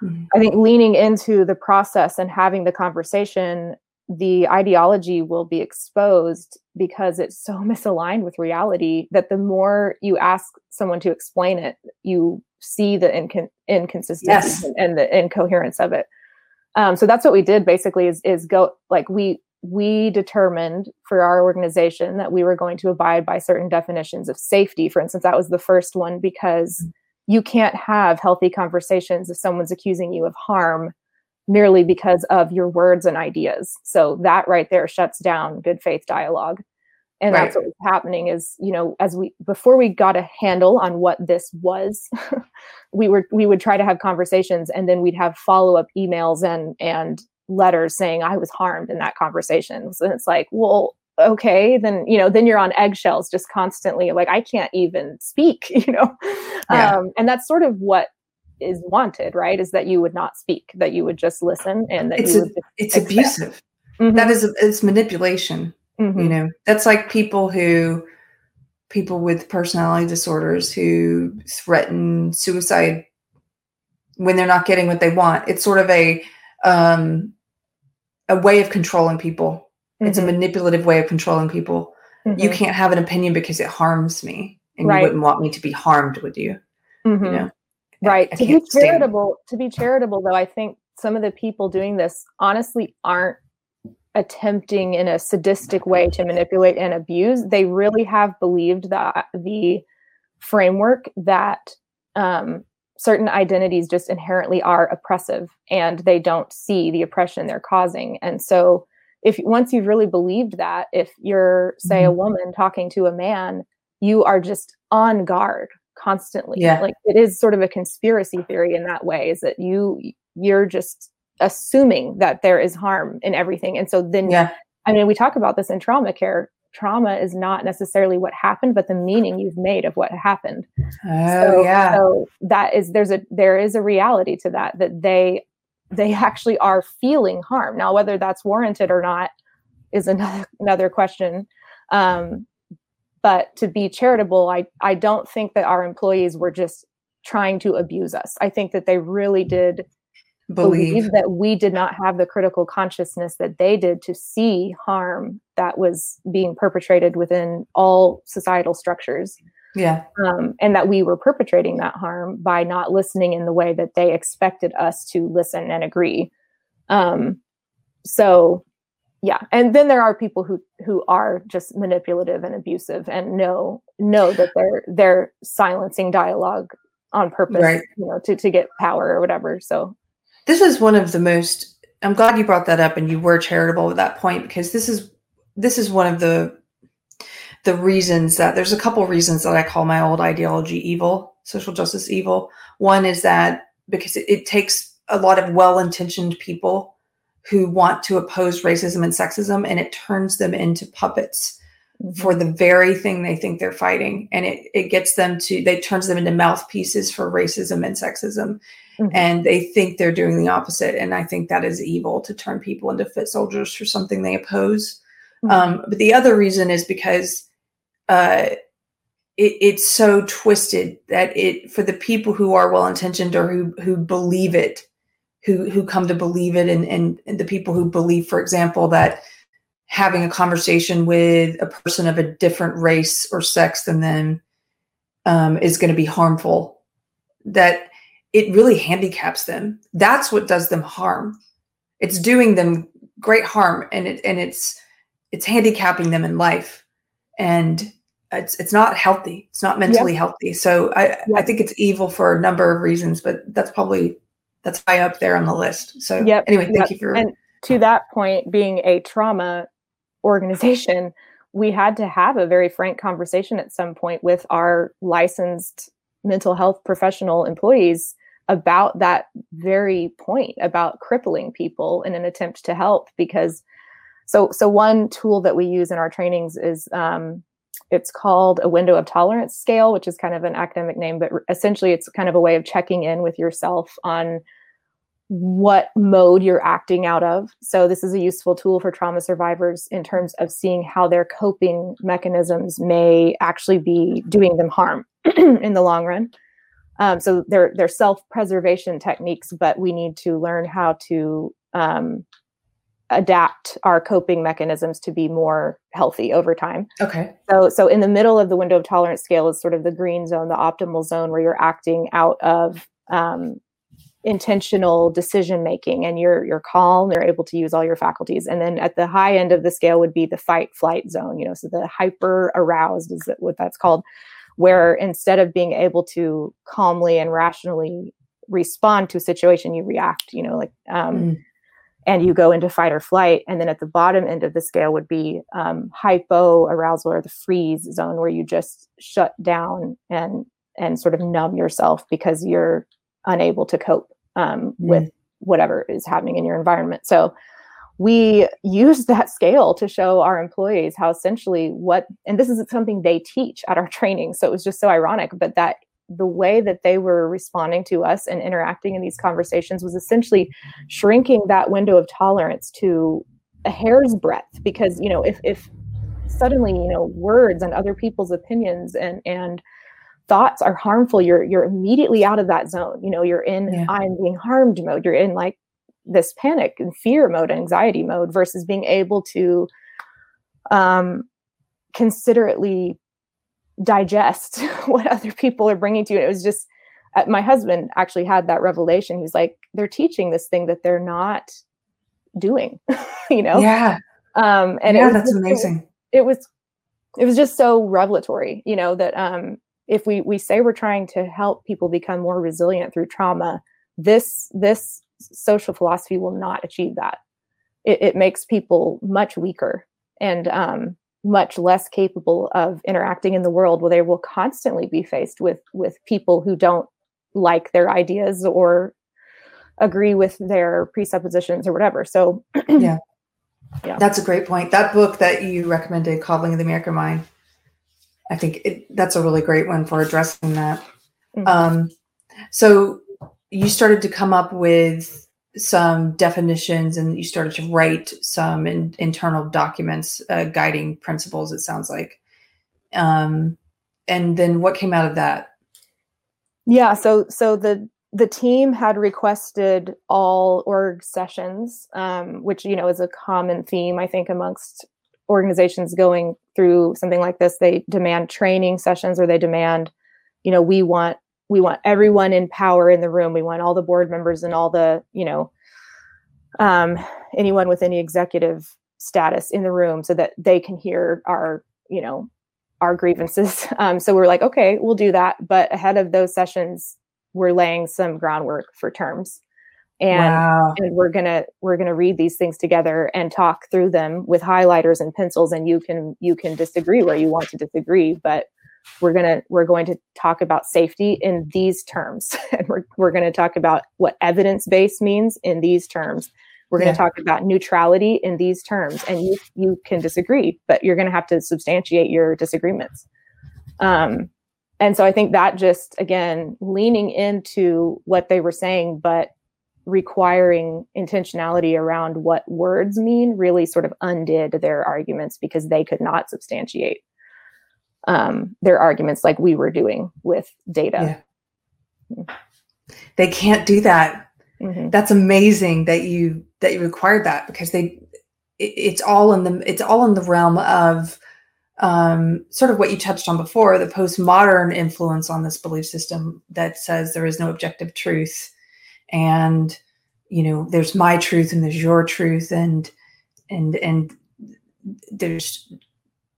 Mm-hmm. I think leaning into the process and having the conversation, the ideology will be exposed because it's so [LAUGHS] misaligned with reality that the more you ask someone to explain it, you see the incon- inconsistency yes. and the incoherence of it. Um, so that's what we did basically is is go like we we determined for our organization that we were going to abide by certain definitions of safety. For instance, that was the first one because mm you can't have healthy conversations if someone's accusing you of harm merely because of your words and ideas. So that right there shuts down good faith dialogue. and right. that's what was happening is you know as we before we got a handle on what this was [LAUGHS] we were we would try to have conversations and then we'd have follow-up emails and and letters saying i was harmed in that conversation so it's like well okay then you know then you're on eggshells just constantly like i can't even speak [LAUGHS] you know? Yeah. um, and that's sort of what is wanted right? Is that you would not speak that you would just listen and that it's a, it's abusive. Mm-hmm. that is it's manipulation mm-hmm. you know? That's like people who people with personality disorders who threaten suicide when they're not getting what they want. It's sort of a um a way of controlling people mm-hmm. it's a mm-hmm. manipulative way of controlling people you mm-hmm. can't have an opinion because it harms me and right. you wouldn't want me to be harmed would you you mm-hmm. know right I, I to be charitable stand. to be charitable though i think some of the people doing this honestly aren't attempting in a sadistic way to manipulate and abuse they really have believed that the framework that um, certain identities just inherently are oppressive and they don't see the oppression they're causing and so if once you've really believed that if you're say mm-hmm. a woman talking to a man you are just on guard constantly. Yeah. like it is sort of a conspiracy theory in that way is that you you're just assuming that there is harm in everything. And so then yeah. I mean we talk about this in trauma care. Trauma is not necessarily what happened but the meaning you've made of what happened. Oh so, yeah. so that is there's a there is a reality to that that they they actually are feeling harm. Now whether that's warranted or not is another [LAUGHS] another question. Um, but to be charitable i i don't think that our employees were just trying to abuse us. I think that they really did believe. believe that we did not have the critical consciousness that they did to see harm that was being perpetrated within all societal structures yeah. Um, and that we were perpetrating that harm by not listening in the way that they expected us to listen and agree. Um, so yeah. And then there are people who who are just manipulative and abusive and know know that they're they're silencing dialogue on purpose right. you know to to get power or whatever. So this is one of the most i'm glad you brought that up and you were charitable at that point because this is this is one of the the reasons that there's a couple reasons that i call my old ideology evil social justice evil one is that because it, it takes a lot of well-intentioned people who want to oppose racism and sexism and it turns them into puppets mm-hmm. for the very thing they think they're fighting and it, it gets them to they turns them into mouthpieces for racism and sexism mm-hmm. and they think they're doing the opposite and i think that is evil to turn people into foot soldiers for something they oppose mm-hmm. um, but the other reason is because uh, it, it's so twisted that it for the people who are well intentioned or who who believe it who who come to believe it and, and, and the people who believe for example that having a conversation with a person of a different race or sex than them um, is going to be harmful that it really handicaps them. That's what does them harm. It's doing them great harm and it and it's it's handicapping them in life. And it's it's not healthy. It's not mentally healthy. So i i think it's evil for a number of reasons but that's probably that's high up there on the list. So yep, anyway, thank yep. you for and to that point, being a trauma organization, [LAUGHS] we had to have a very frank conversation at some point with our licensed mental health professional employees about that very point about crippling people in an attempt to help because so so one tool that we use in our trainings is um, it's called a window of tolerance scale, which is kind of an academic name, but essentially it's kind of a way of checking in with yourself on what mode you're acting out of. So, this is a useful tool for trauma survivors in terms of seeing how their coping mechanisms may actually be doing them harm [CLEARS THROAT] in the long run. Um, so, they're, they're self preservation techniques, but we need to learn how to um, adapt our coping mechanisms to be more healthy over time. Okay. So so in the middle of the window of tolerance scale is sort of the green zone, the optimal zone where you're acting out of um, intentional decision making and you're you're calm you're able to use all your faculties and then at the high end of the scale would be the fight flight zone you know so the hyper aroused is what that's called where instead of being able to calmly and rationally respond to a situation you react you know like um, mm and you go into fight or flight and then at the bottom end of the scale would be um, hypo arousal or the freeze zone where you just shut down and and sort of numb yourself because you're unable to cope um, mm. with whatever is happening in your environment so we use that scale to show our employees how essentially what and this is something they teach at our training so it was just so ironic but that the way that they were responding to us and interacting in these conversations was essentially shrinking that window of tolerance to a hair's breadth because you know if if suddenly you know words and other people's opinions and and thoughts are harmful you're you're immediately out of that zone you know you're in yeah. i'm being harmed mode you're in like this panic and fear mode anxiety mode versus being able to um considerately digest [LAUGHS] what other people are bringing to you. it was just uh, my husband actually had that revelation. He's like, they're teaching this thing that they're not doing, [LAUGHS] you know? Yeah. Um, and yeah, that's amazing. It was, it was just so revelatory, you know, that um, if we we say we're trying to help people become more resilient through trauma, this this social philosophy will not achieve that. It, it makes people much weaker and um, much less capable of interacting in the world where they will constantly be faced with with people who don't like their ideas or agree with their presuppositions or whatever. So [CLEARS THROAT] yeah. Yeah. That's a great point. That book that you recommended coddling of the american mind i think it, that's a really great one for addressing that. Mm-hmm. um, so you started to come up with some definitions and you started to write some in, internal documents uh, guiding principles it sounds like. Um, and then what came out of that? Yeah so so the the team had requested all org sessions um, which you know is a common theme i think amongst organizations going through something like this. They demand training sessions or they demand you know we want we want everyone in power in the room. We want all the board members and all the you know um, anyone with any executive status in the room so that they can hear our you know our grievances. [LAUGHS] Um, so we're like okay we'll do that. But ahead of those sessions we're laying some groundwork for terms. And, wow. and we're gonna we're gonna read these things together and talk through them with highlighters and pencils and you can you can disagree where you want to disagree. But we're going to we're going to talk about safety in these terms. [LAUGHS] And we're, we're going to talk about what evidence base means in these terms. We're going to talk about neutrality in these terms. And you you can disagree but you're going to have to substantiate your disagreements. Um, and so i think that just again leaning into what they were saying but requiring intentionality around what words mean really sort of undid their arguments because they could not substantiate um, their arguments like we were doing with data. Yeah. They can't do that. Mm-hmm. That's amazing that you that you required that because they it, it's all in the it's all in the realm of um, sort of what you touched on before the postmodern influence on this belief system that says there is no objective truth and you know there's my truth and there's your truth and and and there's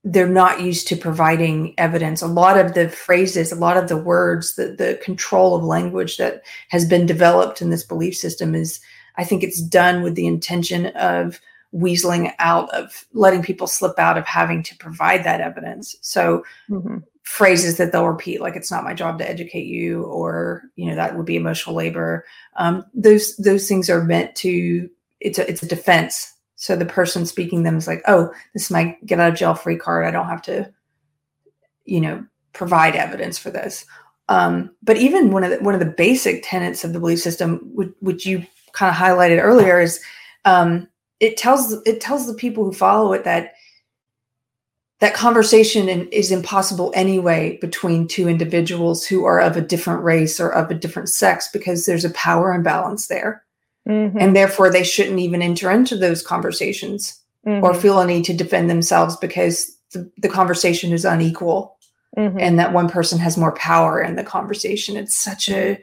they're not used to providing evidence. A lot of the phrases, a lot of the words, the, the control of language that has been developed in this belief system is, I think it's done with the intention of weaseling out of letting people slip out of having to provide that evidence. So mm-hmm. phrases that they'll repeat, like "It's not my job to educate you," or you know that would be emotional labor. Um, those those things are meant to. It's a it's a defense so the person speaking them is like, oh, this is my get out of jail free card. I don't have to, you know, provide evidence for this. Um, but even one of the one of the basic tenets of the belief system, which, which you kind of highlighted earlier, is um, it tells it tells the people who follow it that that conversation is impossible anyway between two individuals who are of a different race or of a different sex because there's a power imbalance there Mm-hmm. And therefore, they shouldn't even enter into those conversations mm-hmm. or feel a need to defend themselves because the, the conversation is unequal mm-hmm. and that one person has more power in the conversation. It's such a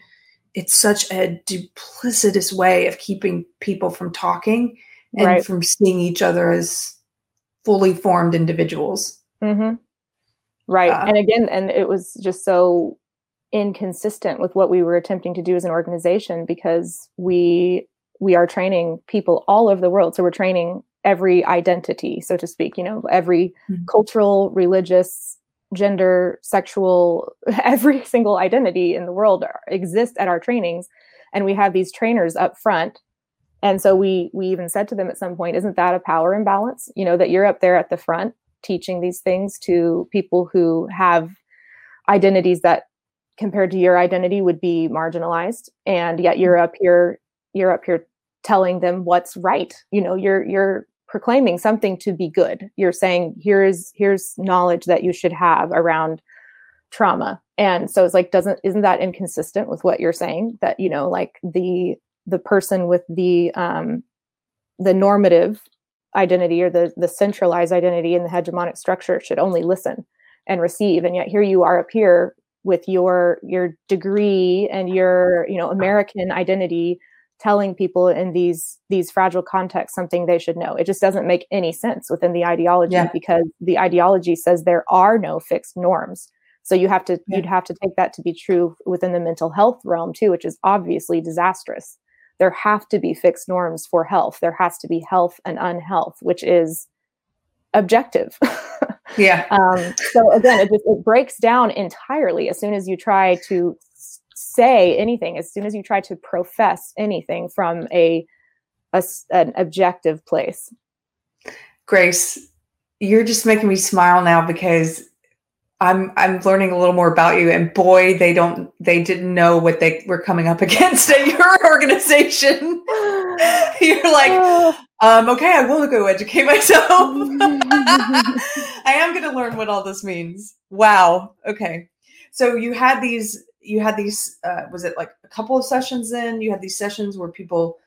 it's such a duplicitous way of keeping people from talking and right. from seeing each other as fully formed individuals. Mm-hmm. Right. Uh, and again, and it was just so inconsistent with what we were attempting to do as an organization because we we are training people all over the world. So we're training every identity, so to speak, you know, every mm-hmm. cultural, religious, gender, sexual, [LAUGHS] every single identity in the world exists at our trainings. And we have these trainers up front. And so we we even said to them at some point, isn't that a power imbalance? You know, that you're up there at the front teaching these things to people who have identities that compared to your identity would be marginalized and yet you're up here you're up here telling them what's right. You know you're you're proclaiming something to be good. You're saying here's here's knowledge that you should have around trauma. And so it's like doesn't isn't that inconsistent with what you're saying? That you know like the the person with the um the normative identity or the the centralized identity in the hegemonic structure should only listen and receive. And yet here you are up here with your your degree and your you know american identity telling people in these these fragile contexts something they should know. It just doesn't make any sense within the ideology yeah. because the ideology says there are no fixed norms. So you have to yeah. you'd have to take that to be true within the mental health realm too which is obviously disastrous. There have to be fixed norms for health. There has to be health and unhealth which is objective. [LAUGHS] Yeah. Um, so again it just it breaks down entirely as soon as you try to say anything as soon as you try to profess anything from a, a an objective place grace you're just making me smile now because I'm I'm learning a little more about you, and boy, they don't they didn't know what they were coming up [LAUGHS] against at your organization. [LAUGHS] You're like, [SIGHS] um, okay, I will go educate myself. [LAUGHS] I am going to learn what all this means. Wow. Okay, so you had these you had these uh, was it like a couple of sessions in? You had these sessions where people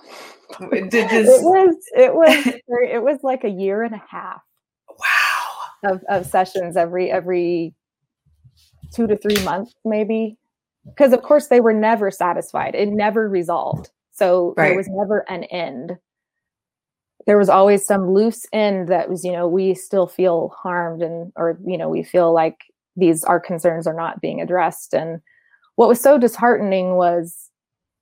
[LAUGHS] did this. It was it was [LAUGHS] it was like a year and a half. Wow of, of sessions every every two to three months maybe because of course they were never satisfied it never resolved so right. there was never an end there was always some loose end that was you know we still feel harmed and or you know we feel like these our concerns are not being addressed and what was so disheartening was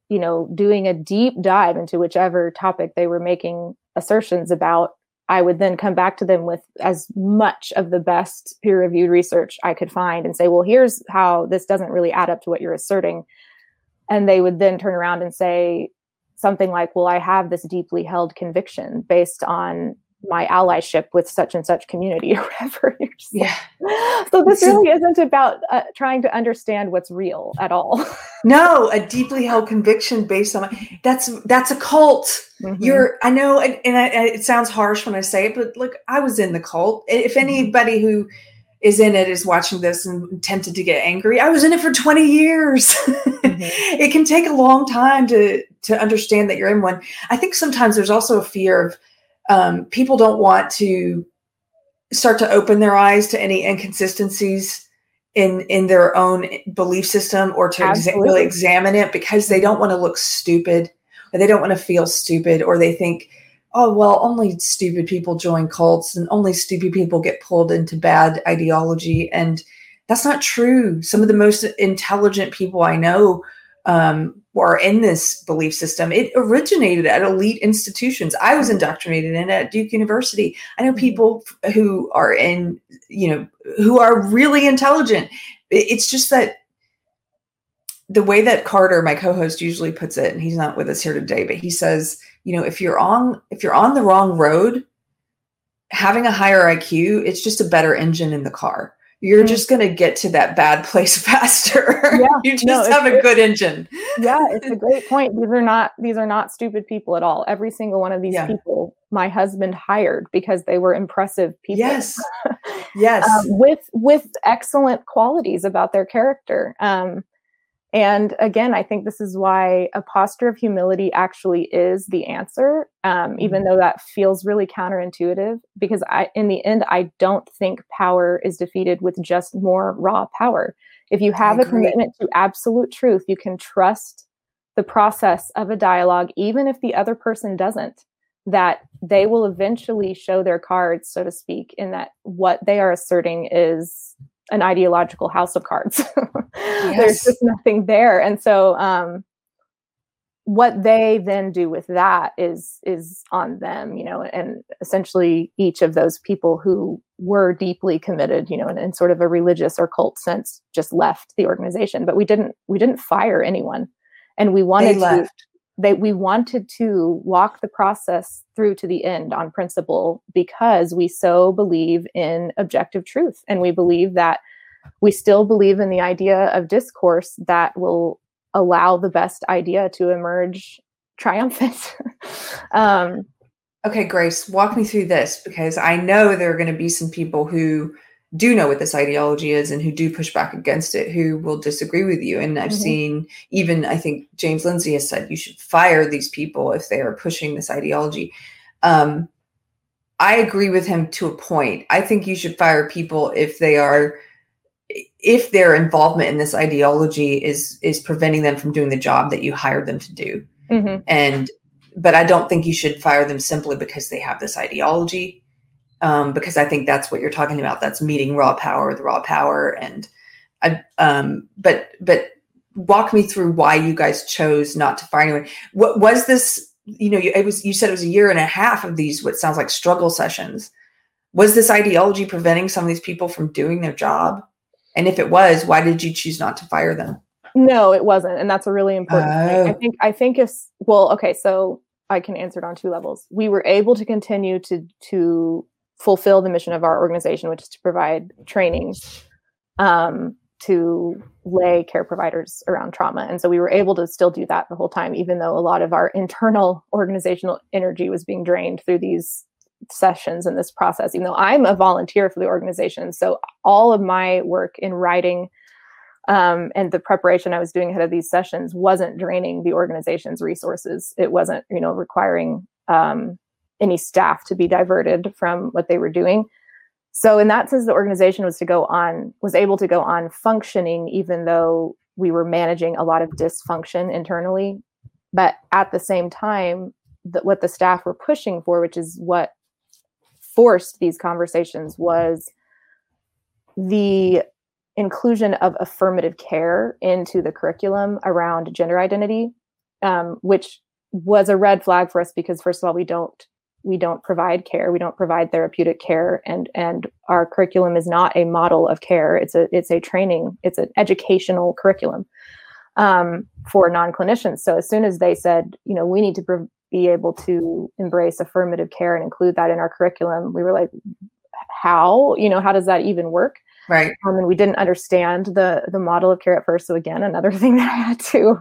you know doing a deep dive into whichever topic they were making assertions about I would then come back to them with as much of the best peer reviewed research I could find and say, well, here's how this doesn't really add up to what you're asserting. And they would then turn around and say something like, well, I have this deeply held conviction based on my allyship with such and such community or [LAUGHS] whatever. yeah. so this really isn't about uh, trying to understand what's real at all. [LAUGHS] no, a deeply held conviction based on that's that's a cult. Mm-hmm. You're I know, and, and I, it sounds harsh when I say it, but look, I was in the cult. If mm-hmm. anybody who is in it is watching this and tempted to get angry. I was in it for 20 years. [LAUGHS] Mm-hmm. it can take a long time to to understand that you're in one. I think sometimes there's also a fear of um, people don't want to start to open their eyes to any inconsistencies in in their own belief system or to exa- really examine it because they don't want to look stupid or they don't want to feel stupid or they think oh well only stupid people join cults and only stupid people get pulled into bad ideology. And that's not true. Some of the most intelligent people i know um, are in this belief system. It originated at elite institutions. I was indoctrinated in at Duke University. I know mm-hmm. people who are in, you know, who are really intelligent. It's just that the way that Carter, my co-host, usually puts it, and he's not with us here today, but he says, you know, if you're on if you're on the wrong road, having a higher IQ, it's just a better engine in the car you're just going to get to that bad place [LAUGHS] faster. Yeah, [LAUGHS] you just no, have a good engine. yeah, it's a great point. [LAUGHS] These are not these are not stupid people at all. Every single one of these yeah. people my husband hired because they were impressive people. Yes. Yes. um, with with excellent qualities about their character. Um, and again, I think this is why a posture of humility actually is the answer, um, even mm-hmm. though that feels really counterintuitive. Because I, in the end, I don't think power is defeated with just more raw power. If you have a commitment to absolute truth, you can trust the process of a dialogue, even if the other person doesn't, that they will eventually show their cards, so to speak, in that what they are asserting is an ideological house of cards. [LAUGHS] yes. There's just nothing there. And so um, what they then do with that is is on them you know and essentially each of those people who were deeply committed you know in, in, sort of a religious or cult sense just left the organization but we didn't we didn't fire anyone and we wanted to they we wanted to walk the process through to the end on principle because we so believe in objective truth and we believe that we still believe in the idea of discourse that will allow the best idea to emerge triumphant. [LAUGHS] um, okay, Grace, walk me through this because I know there are going to be some people who do know what this ideology is and who do push back against it who will disagree with you. And i've mm-hmm. seen even i think james lindsay has said you should fire these people if they are pushing this ideology. Um, i agree with him to a point. I think you should fire people if they are if their involvement in this ideology is is preventing them from doing the job that you hired them to do. Mm-hmm. and but i don't think you should fire them simply because they have this ideology um, because i think that's what you're talking about that's meeting raw power with raw power and i um, but but walk me through why you guys chose not to fire anyone what was this you know you, it was you said it was a year and a half of these what sounds like struggle sessions was this ideology preventing some of these people from doing their job and if it was, why did you choose not to fire them? No, it wasn't. And that's a really important oh. thing. I think I think if well, okay, so I can answer it on two levels. We were able to continue to to fulfill the mission of our organization, which is to provide training um, to lay care providers around trauma. And so we were able to still do that the whole time, even though a lot of our internal organizational energy was being drained through these sessions and this process, even though I'm a volunteer for the organization. So all of my work in writing um, and the preparation I was doing ahead of these sessions wasn't draining the organization's resources. It wasn't, you know, requiring um, any staff to be diverted from what they were doing. So in that sense, the organization was to go on, was able to go on functioning, even though we were managing a lot of dysfunction internally. But at the same time, that what the staff were pushing for, which is what forced these conversations was the inclusion of affirmative care into the curriculum around gender identity, um, which was a red flag for us because first of all, we don't we don't provide care, we don't provide therapeutic care, and and our curriculum is not a model of care. It's a it's a training, it's an educational curriculum um, for non clinicians. So as soon as they said, you know, we need to pre- be able to embrace affirmative care and include that in our curriculum we were like how you know how does that even work right um, and we didn't understand the the model of care at first so again another [LAUGHS] thing that i had to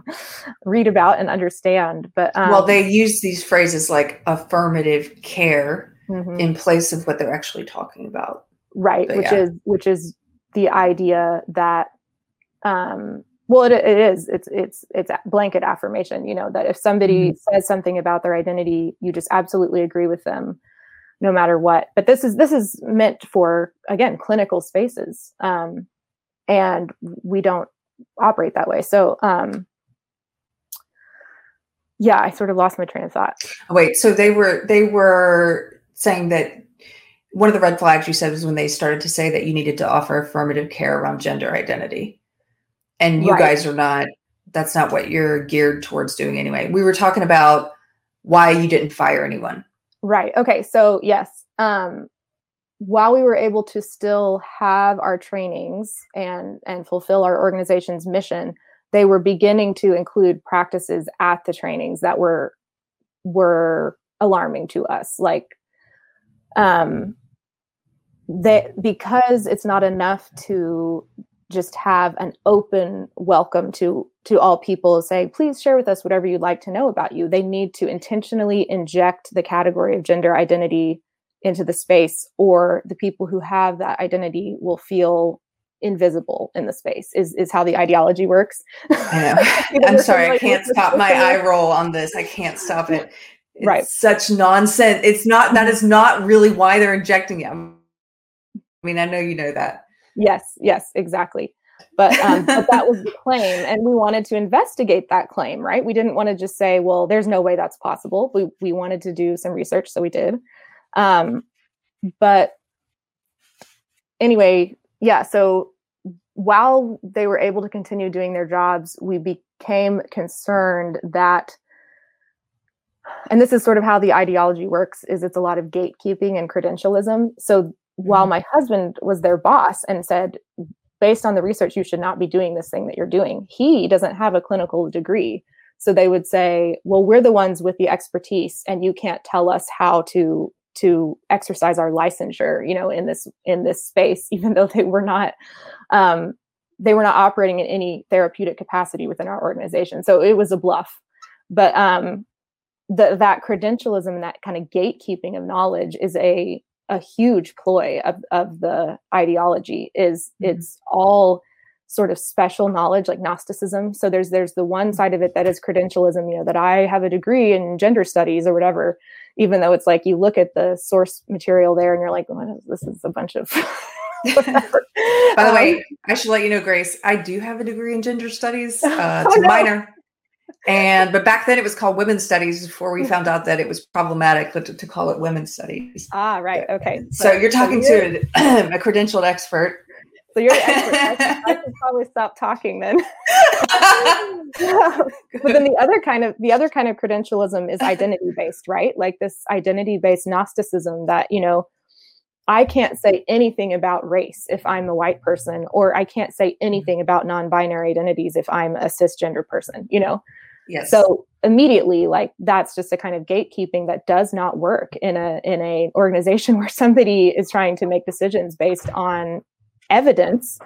read about and understand but um, well they use these phrases like affirmative care mm-hmm. in place of what they're actually talking about right but which yeah. is which is the idea that um well it, it is it's it's it's blanket affirmation you know that if somebody mm-hmm. says something about their identity you just absolutely agree with them no matter what. But this is this is meant for again clinical spaces um, and we don't operate that way. So um, yeah i sort of lost my train of thought. Wait so they were they were saying that one of the red flags you said was when they started to say that you needed to offer affirmative care around gender identity. And you right. guys are not that's not what you're geared towards doing anyway. We were talking about why you didn't fire anyone right. Okay. So yes um while we were able to still have our trainings and and fulfill our organization's mission they were beginning to include practices at the trainings that were were alarming to us. Like um that because it's not enough to just have an open welcome to to all people saying please share with us whatever you'd like to know about you. They need to intentionally inject the category of gender identity into the space or the people who have that identity will feel invisible in the space is is how the ideology works. I know. [LAUGHS] i'm sorry i can't stop my eye roll on this. I can't stop it. It's right. such nonsense. It's not that is not really why they're injecting it. I mean i know you know that Yes, yes, exactly. But, um, but that was the [LAUGHS] claim, and we wanted to investigate that claim, right? We didn't want to just say, "Well, there's no way that's possible." We we wanted to do some research, so we did. Um, but anyway, yeah. So while they were able to continue doing their jobs, we became concerned that and this is sort of how the ideology works is it's a lot of gatekeeping and credentialism so. While my husband was their boss and said based on the research you should not be doing this thing that you're doing. He doesn't have a clinical degree. So they would say well we're the ones with the expertise and you can't tell us how to to exercise our licensure you know in this in this space [LAUGHS] even though they were not um, they were not operating in any therapeutic capacity within our organization. So it was a bluff. But um, the, that credentialism and that kind of gatekeeping of knowledge is a a huge ploy of, of the ideology is mm-hmm. it's all sort of special knowledge like gnosticism so there's there's the one side of it that is credentialism you know that i have a degree in gender studies or whatever even though it's like you look at the source material there and you're like oh, this is a bunch of [LAUGHS] by the way um, i should let you know grace i do have a degree in gender studies [LAUGHS] uh, oh, no. minor and but back then it was called women's studies before we found out that it was problematic to, to call it women's studies ah right okay so, so you're talking so you're, to [CLEARS THROAT] a, a credentialed expert so you're the expert. I, [LAUGHS] I should probably stop talking then. [LAUGHS] [LAUGHS] but then the other kind of the other kind of credentialism is identity based, right? Like this identity based Gnosticism that you know I can't say anything about race if I'm a white person, or I can't say anything about non-binary identities if I'm a cisgender person. You know, Yes. So immediately, like that's just a kind of gatekeeping that does not work in a in a organization [LAUGHS] where somebody is trying to make decisions based on evidence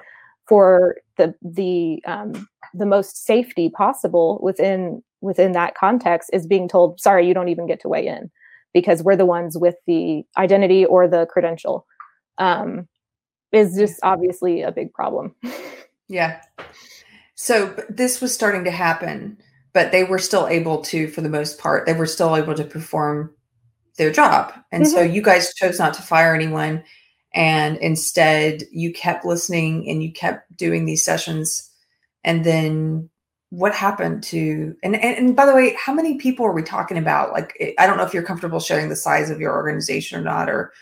for the the um, the most safety possible within within that context is being told, sorry, you don't even get to weigh in because we're the ones with the identity or the credential. Um, is just obviously a big problem. [LAUGHS] Yeah. So this was starting to happen but they were still able to, for the most part, they were still able to perform their job. And mm-hmm. so you guys chose not to fire anyone. And instead, you kept listening and you kept doing these sessions. And then what happened to, and, and, and by the way, how many people are we talking about? Like, I don't know if you're comfortable sharing the size of your organization or not, or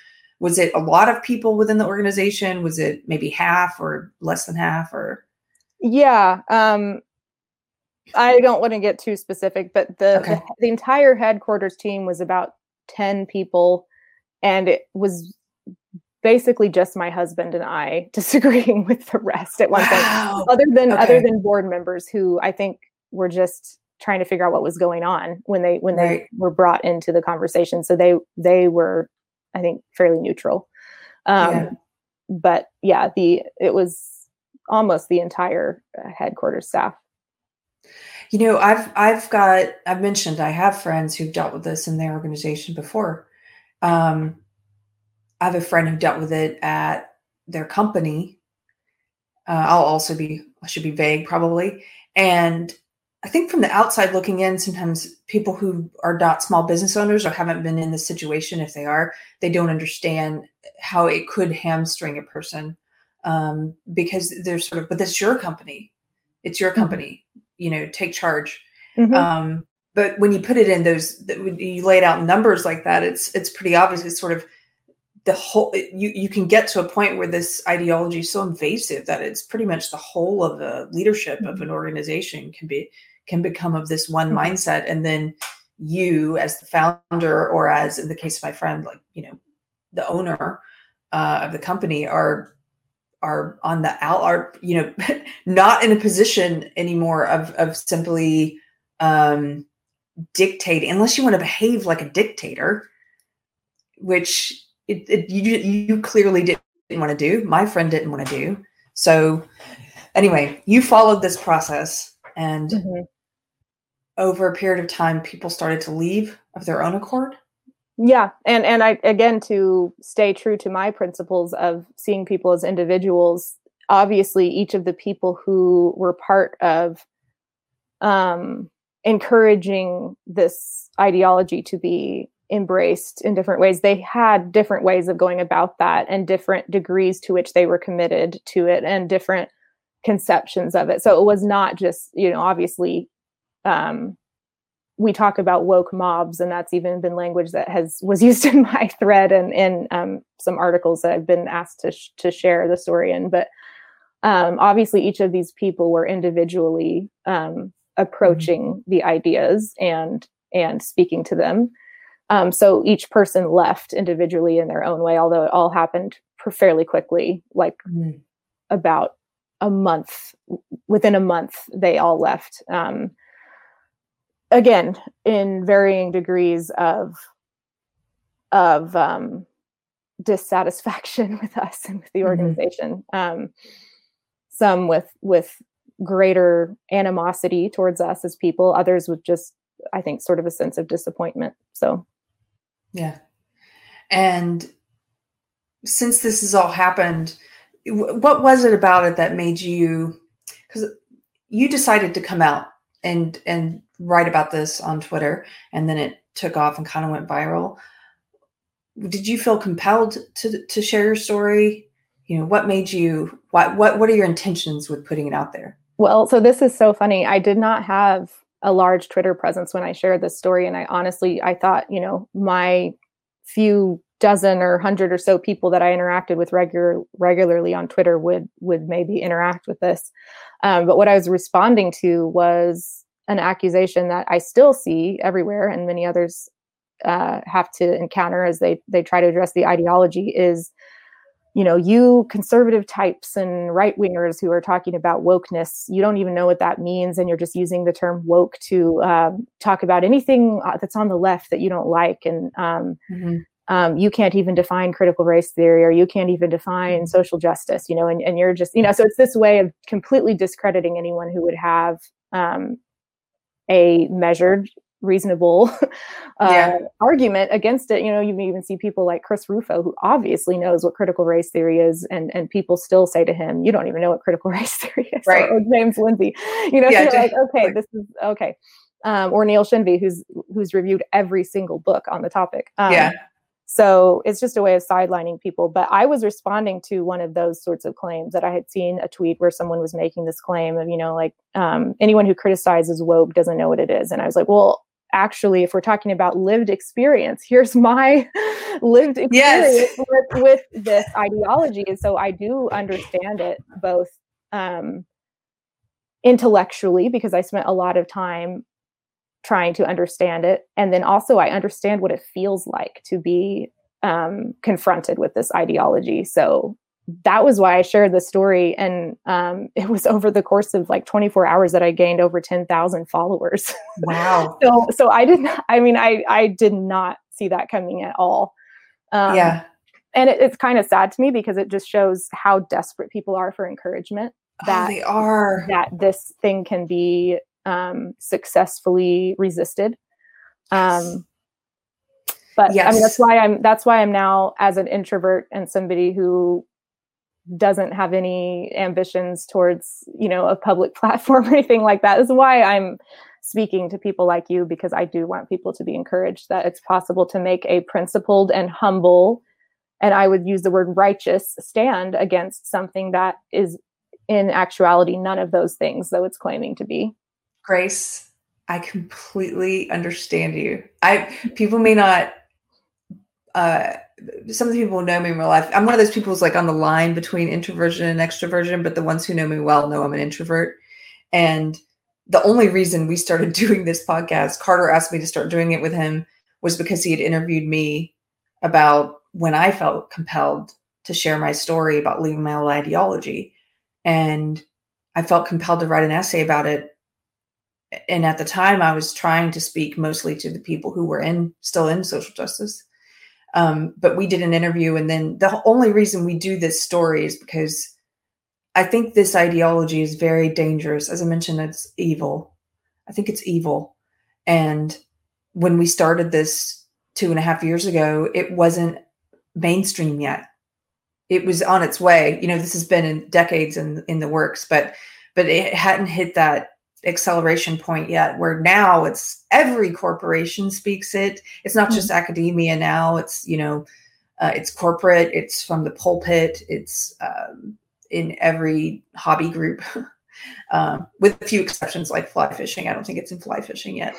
was it a lot of people within the organization? Was it maybe half or less than half or? Yeah. Um, I don't want to get too specific, but the, okay. the, the entire headquarters team was about 10 people and it was basically just my husband and I [LAUGHS] disagreeing with the rest at one wow. point other than okay. other than board members who I think were just trying to figure out what was going on when they when right. they were brought into the conversation so they they were I think fairly neutral um yeah. but yeah the it was almost the entire uh, headquarters staff you know, I've I've got I've mentioned I have friends who've dealt with this in their organization before. Um, I have a friend who dealt with it at their company. Uh, I'll also be I should be vague probably, and I think from the outside looking in, sometimes people who are not small business owners or haven't been in this situation, if they are, they don't understand how it could hamstring a person um, because they're sort of, but that's your company. It's your mm-hmm. company you know take charge mm-hmm. um, but when you put it in those you lay it out in numbers like that it's it's pretty obvious it's sort of the whole you you can get to a point where this ideology is so invasive that it's pretty much the whole of the leadership mm-hmm. of an organization can be can become of this one mm-hmm. mindset and then you as the founder or as in the case of my friend like you know the owner uh, of the company are are on the out are you know [LAUGHS] not in a position anymore of of simply um dictate unless you want to behave like a dictator which it, it, you you clearly didn't want to do my friend didn't want to do so anyway you followed this process and mm-hmm. over a period of time people started to leave of their own accord yeah and and i again to stay true to my principles of seeing people as individuals obviously each of the people who were part of um encouraging this ideology to be embraced in different ways they had different ways of going about that and different degrees to which they were committed to it and different conceptions of it so it was not just you know obviously um we talk about woke mobs and that's even been language that has was [LAUGHS] used in my thread and in um, some articles that i've been asked to, sh- to share the story in but um, obviously each of these people were individually um, approaching mm-hmm. the ideas and and speaking to them. Um, so each person left individually in their own way, although it all happened fairly quickly, like mm. about a month. Within a month, they all left. Um, again, in varying degrees of of um, dissatisfaction [LAUGHS] with us and with the mm-hmm. organization. Mm-hmm. Um, some with with greater animosity towards us as people. Others with just, I think, sort of a sense of disappointment. So, yeah. And since this has all happened, what was it about it that made you? Because you decided to come out and and write about this on Twitter, and then it took off and kind of went viral did you feel compelled to to share your story? You know, what made you what what what are your intentions with putting it out there? Well, so this is so funny. I did not have a large Twitter presence when I shared this story and I honestly I thought, you know, my few dozen or hundred or so people that I interacted with regular regularly on Twitter would would maybe interact with this. Um, but what I was responding to was an accusation that I still see everywhere, and many others uh, have to encounter as they they try to address the ideology is you know you conservative types and right wingers who are talking about wokeness you don't even know what that means and you're just using the term woke to um, talk about anything uh, that's on the left that you don't like and um, mm-hmm. um, you can't even define critical race theory or you can't even define mm-hmm. social justice you know and, and you're just you know so it's this way of completely discrediting anyone who would have um, a measured reasonable [LAUGHS] uh, yeah. argument against it. You know, you may even see people like Chris Rufo, who obviously knows what critical race theory is, and and people still say to him, "You don't even know what critical [LAUGHS] race theory is." Right. Or, James Lindsay, you know, yeah, so like, okay, this is okay. Um, or Neil Shenvi, who's who's reviewed every single book on the topic. Um, yeah. So it's just a way of sidelining people. But I was responding to one of those sorts of claims that I had seen a tweet where someone was making this claim of, you know, like um, anyone who criticizes woke doesn't know what it is. And I was like, well, actually if we're talking about lived experience here's my [LAUGHS] lived experience yes. with, with, this ideology. And so i do understand it both um, intellectually because i spent a lot of time trying to understand it. And then also i understand what it feels like to be um, confronted with this ideology. So that was why I shared the story. And um, [LAUGHS] it was over the course of like 24 hours that I gained over 10,000 followers. [LAUGHS] Wow. so, so I didn't, I mean, I, I did not see that coming at all. Um, yeah. And it, it's kind of sad to me because it just shows how desperate people are for encouragement. Oh, that oh, they are. That this thing can be um, successfully resisted. Um, but yes. I mean, that's why I'm, that's why I'm now as an introvert and somebody who doesn't have any ambitions towards you know a public [LAUGHS] platform or anything like that. This is why i'm speaking to people like you because i do want people to be encouraged that it's possible to make a principled and humble and i would use the word righteous stand against something that is in actuality none of those things though it's claiming to be. Grace i completely understand you. I people may not uh some of the people who know me in real life, I'm one of those people who's like on the line between introversion and extroversion, but the ones who know me well know I'm an introvert. And the only reason we started [LAUGHS] doing this podcast, Carter asked me to start doing it with him, was because he had interviewed me about when I felt compelled to share my story about leaving my old ideology. And I felt compelled to write an essay about it. And at the time, I was trying to speak mostly to the people who were in still in social justice um, but we did an interview, and then the only reason we do this story is because I think this ideology is very dangerous. As I mentioned, it's evil. I think it's evil. And when we started this two and a half years ago, it wasn't mainstream yet. It was on its way. You know, this has been in decades in in the works, but but it hadn't hit that acceleration point yet where now it's every corporation speaks it. It's not just mm-hmm. academia now it's you know uh, it's corporate it's from the pulpit it's um, in every hobby group [LAUGHS] um, with a few exceptions like fly fishing. I don't think it's in fly fishing yet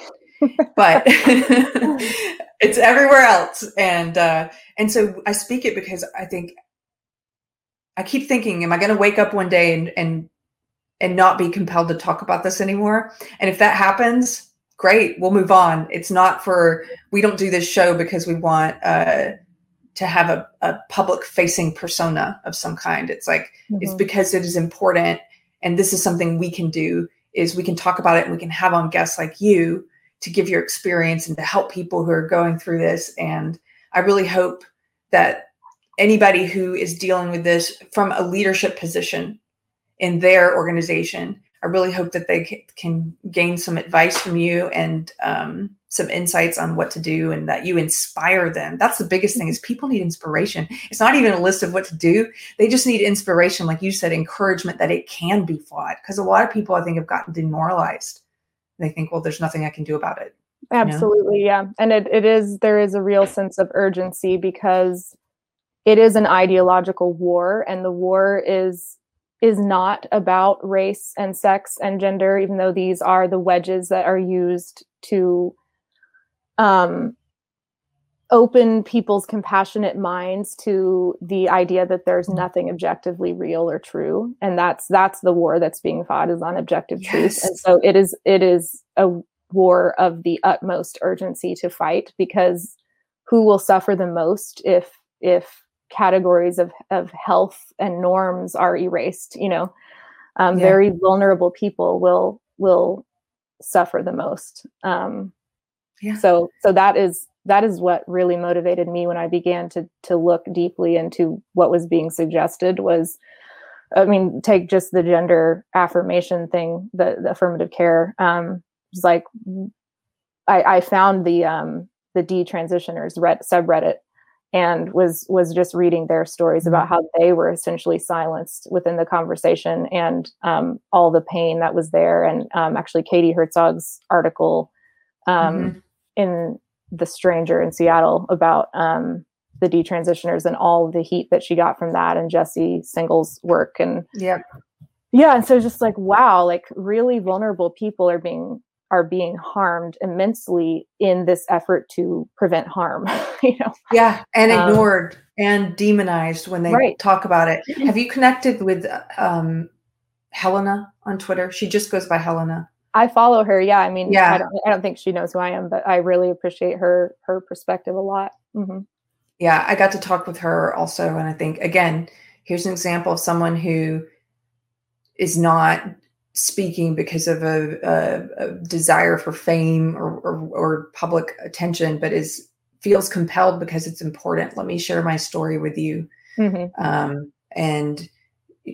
but [LAUGHS] it's everywhere else. And uh, and so i speak it because i think i keep thinking am i going to wake up one day and and and not be compelled to talk about this anymore. And if that happens, great. We'll move on. It's not for, we don't do this show because we want uh, to have a, a public facing persona of some kind. It's like, mm-hmm. it's because it is important. And this is something we can do is we can talk about it and we can have on guests like you to give your experience and to help people who are going through this. And I really hope that anybody who is dealing with this from a leadership position in their organization I really hope that they can gain some advice from you and um, some insights on what to do and that you inspire them. That's the biggest thing is people need inspiration. It's not even a list of what to do. They just need inspiration, like you said, encouragement that it can be fought. Because a lot of people I think have gotten demoralized. They think, well, there's nothing I can do about it. Absolutely, yeah. And it, it is there is a real sense of urgency because it is an ideological war and the war is is not about race and sex and gender, even though these are the wedges that are used to um, open people's compassionate minds to the idea that there's mm. nothing objectively real or true and that's that's the war that's being fought is on objective yes. truth and so it is it is a war of the utmost urgency to fight because who will suffer the most if if categories of, of health and norms are erased you know um, yeah. very vulnerable people will will suffer the most um, yeah. so so that is that is what really motivated me when i began to to look deeply into what was being suggested was i mean take just the gender affirmation thing the, the affirmative care um it's like i i found the um the detransitioners red subreddit and was was just reading their stories mm-hmm. about how they were essentially silenced within the conversation and um, all the pain that was there. And um, actually, Katie Herzog's article um, mm-hmm. in The Stranger in Seattle about um, the detransitioners and all the heat that she got from that, and Jesse Singal's work. And yeah, yeah, and so just like wow, like really vulnerable people are being are being harmed immensely in this effort to prevent harm [LAUGHS] you know? Yeah and um, ignored um, and demonized when they right. talk about it. Have you connected with um, helena on twitter? She just goes by helena. I follow her yeah i mean yeah. I don't, I don't think she knows who i am but i really appreciate her her perspective a lot. Mm-hmm. yeah i got to talk with her also and i think again here's an example of someone who is not speaking because of a, a, a desire for fame or, or, or, public attention, but is feels compelled because it's important. Let me share my story with you. Mm-hmm. Um, and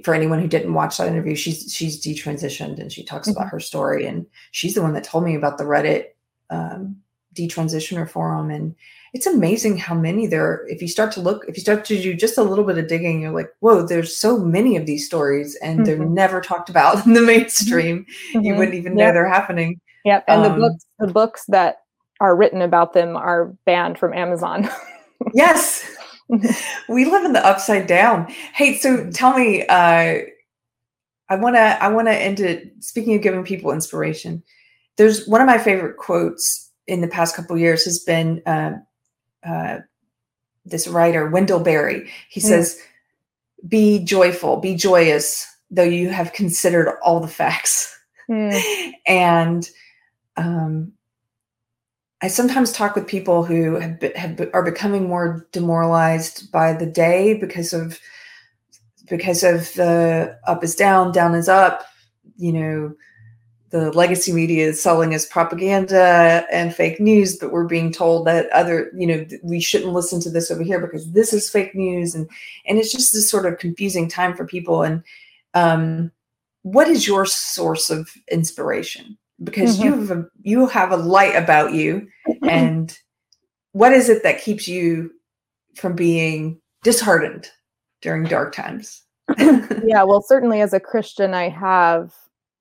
for anyone who didn't watch that interview, she's she's detransitioned and she talks mm-hmm. about her story. And she's the one that told me about the Reddit um, detransitioner forum. And it's amazing how many there are. if you start to look if you start to do just a little bit of digging you're like whoa there's so many of these stories and mm-hmm. they're never talked about [LAUGHS] in the mainstream mm-hmm. you wouldn't even yep. know they're happening yep and um, the books the books that are written about them are banned from amazon [LAUGHS] yes [LAUGHS] we live in the upside down hey so mm-hmm. tell me uh i want to i want to end it speaking of giving people inspiration there's one of my favorite quotes in the past couple years has been uh, uh, this writer Wendell Berry. He mm. says, "Be joyful, be joyous, though you have considered all the facts." Mm. [LAUGHS] and um, I sometimes talk with people who have, be, have are becoming more demoralized by the day because of because of the up is down, down is up. You know, the legacy media is selling as propaganda and fake news, but we're being told that other, you know, we shouldn't listen to this over here because this is fake news, and and it's just this sort of confusing time for people. And um, what is your source of inspiration? Because mm-hmm. you have a, you have a light about you, [LAUGHS] and what is it that keeps you from being disheartened during dark times? [LAUGHS] yeah, well, certainly as a Christian, I have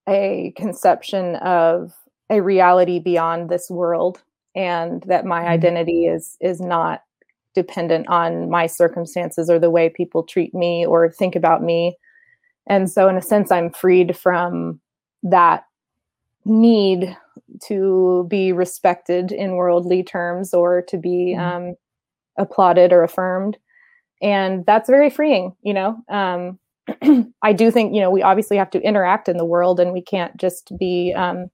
a conception of a reality beyond this world and that my mm-hmm. identity is is not dependent on my circumstances or the way people treat me or think about me and so in a sense i'm freed from that need to be respected in worldly terms or to be mm-hmm. um, applauded or affirmed and that's very freeing you know um, [CLEARS THROAT] I do think, you know, we obviously have to interact in the world and we can't just be um,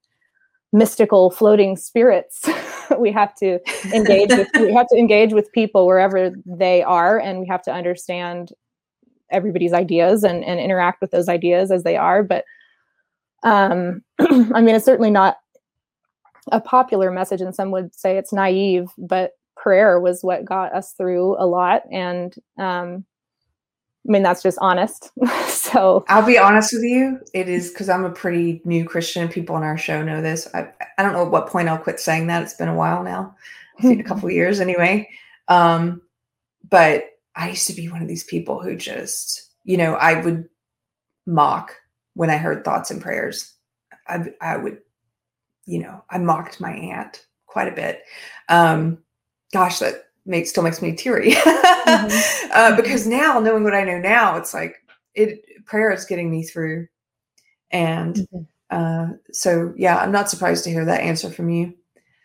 mystical floating spirits. [LAUGHS] we have to engage with we have to engage with people wherever they are and we have to understand everybody's ideas and, and interact with those ideas as they are. But um [CLEARS THROAT] I mean it's certainly not a popular message and some would say it's naive, but prayer was what got us through a lot and um I mean, that's just honest. [LAUGHS] so I'll be honest with you. It is because I'm a pretty new Christian. People on our show know this. I, I don't know at what point I'll quit saying that. It's been a while now, a [LAUGHS] couple years anyway. Um, but I used to be one of these people who just, you know, I would mock when I heard thoughts and prayers. I, I would, you know, I mocked my aunt quite a bit. Um, gosh, that makes still makes me teary [LAUGHS] mm-hmm. uh, because now knowing what I know now, it's like it prayer is getting me through, and mm-hmm. uh, so yeah, I'm not surprised to hear that answer from you.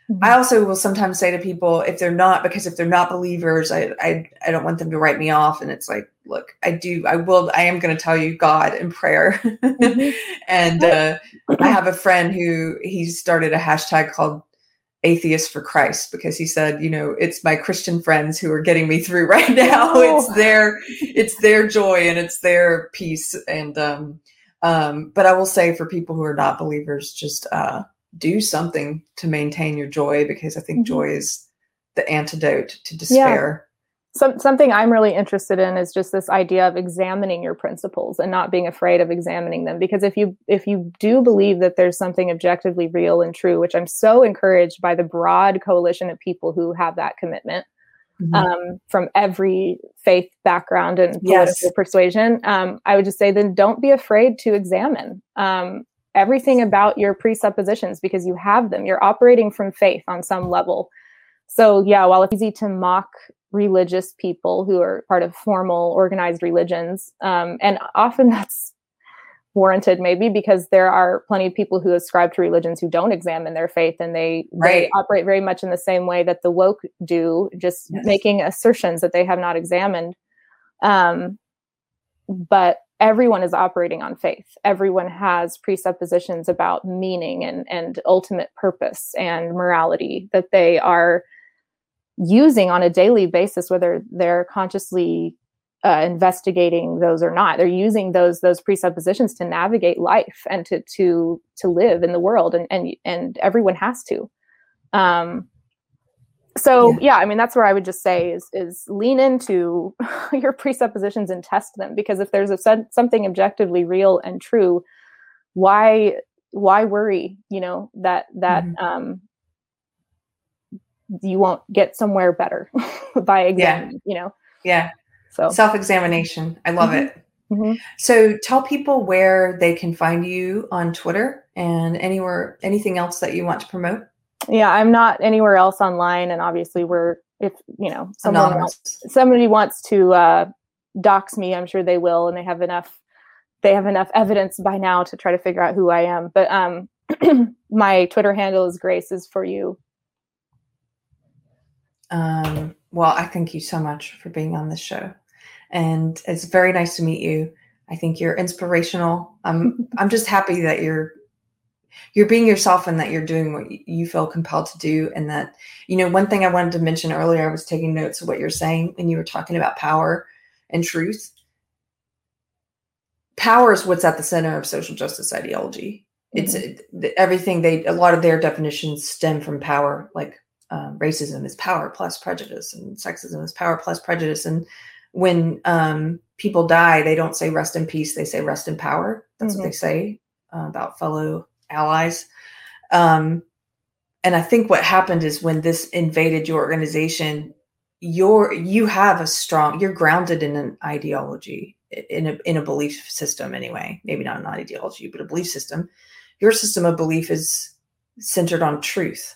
Mm-hmm. I also will sometimes say to people if they're not because if they're not believers, I I I don't want them to write me off, and it's like, look, I do, I will, I am going to tell you God in prayer, [LAUGHS] mm-hmm. and uh, I have a friend who he started a hashtag called atheist for Christ because he said, you know, it's my Christian friends who are getting me through [LAUGHS] right now. Oh. It's their it's their joy and it's their peace. And um um, but I will say for people who are not believers, just uh do something to maintain your joy because I think mm-hmm. joy is the antidote to despair some, something I'm really interested in is just this idea of examining your principles and not being afraid of examining them. Because if you if you do believe that there's something objectively real and true, which I'm so encouraged by the broad coalition of people who have that commitment mm-hmm. um, from every faith background and political yes. persuasion, um, I would just say then don't be afraid to examine um, everything about your presuppositions because you have them. You're operating from faith on some level. So yeah, while it's easy to mock religious people who are part of formal organized religions. Um, and often [LAUGHS] that's warranted maybe because there are plenty of people who ascribe to religions who don't examine their faith and they, right. they operate very much in the same way that the woke do, just yes. making assertions that they have not examined. Um, but everyone is operating on faith. Everyone has presuppositions about meaning and, and ultimate purpose and morality that they are using on a daily basis, whether they're consciously uh, investigating those or not. They're using those those presuppositions to navigate life and to to to live in the world, and and and everyone has to. Um, so yeah. yeah. i mean that's where i would just say is is lean into [LAUGHS] your presuppositions and test them because if there's a something objectively real and true why why worry you know that that mm-hmm. um you won't get somewhere better [LAUGHS] by examining, yeah. you know? Yeah. So self examination. I love mm-hmm. it. Mm-hmm. So tell people where they can find you on Twitter and anywhere, anything else that you want to promote. Yeah, I'm not anywhere else online. And obviously we're, if, you know, someone wants, somebody wants to uh, dox me, I'm sure they will. And they have enough, they have enough evidence by now to try to figure out who I am. But um, [CLEARS THROAT] my Twitter handle is Grace is for you um, well, I thank you so much for being on this show, and it's very nice to meet you. I think you're inspirational. I'm [LAUGHS] I'm just happy that you're you're being yourself and that you're doing what you feel compelled to do and that you know one thing i wanted to mention earlier i was taking notes of what you're saying and you were talking about power and truth power is what's at the center of social justice ideology it's mm-hmm. everything they a lot of their definitions stem from power like um, racism is power plus prejudice and sexism is power plus prejudice. And when um, people die they don't say rest in peace they say rest in power. That's mm-hmm. what they say uh, about fellow allies. Um, and i think what happened is when this invaded your organization you're you have a strong you're grounded in an ideology in a in a belief system anyway. Maybe not an ideology but a belief system. Your system of belief is centered on truth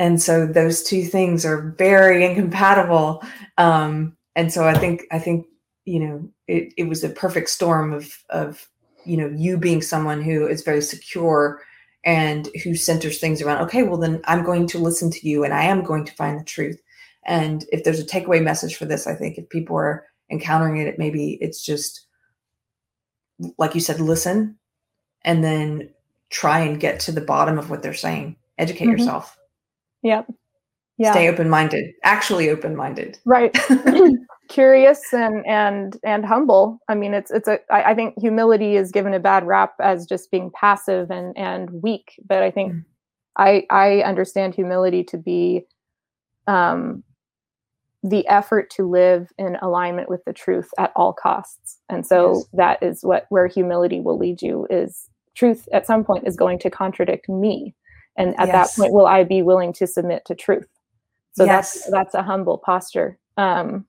and so those two things are very incompatible um, and so i think i think you know it, it was a perfect storm of of you know you being someone who is very secure and who centers things around okay well then i'm going to listen to you and i am going to find the truth and if there's a takeaway message for this i think if people are encountering it maybe it's just like you said listen and then try and get to the bottom of what they're saying. Educate mm-hmm. yourself. Yep. Yeah. Stay open minded. Actually open minded. Right. [LAUGHS] [LAUGHS] Curious and and and humble. I mean, it's it's a. I, I think humility is given a bad rap as just being passive and and weak. But I think mm-hmm. I I understand humility to be um the effort to live in alignment with the truth at all costs and so yes. that is what where humility will lead you is truth at some point is going to contradict me and at yes. that point will i be willing to submit to truth so yes. that's that's a humble posture um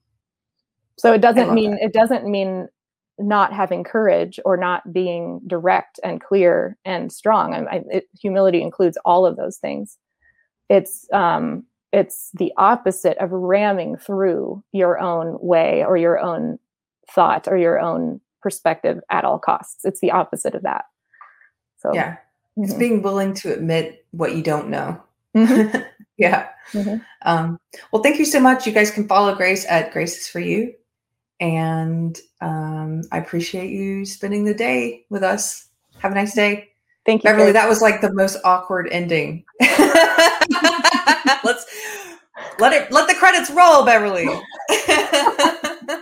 so it doesn't mean that. it doesn't mean not having courage or not being direct and clear and strong I, I, it, humility includes all of those things it's um it's the opposite of ramming through your own way or your own thought or your own perspective at all costs. It's the opposite of that. So yeah, mm-hmm. it's being willing to admit what you don't know. Mm-hmm. [LAUGHS] yeah. Mm-hmm. Um, well, thank you so much. You guys can follow Grace at Grace is for You, and um, I appreciate you spending the day with us. Have a nice day. Thank you. Beverly, that was like the most awkward ending. [LAUGHS] Let's let it let the credits roll, Beverly. [LAUGHS]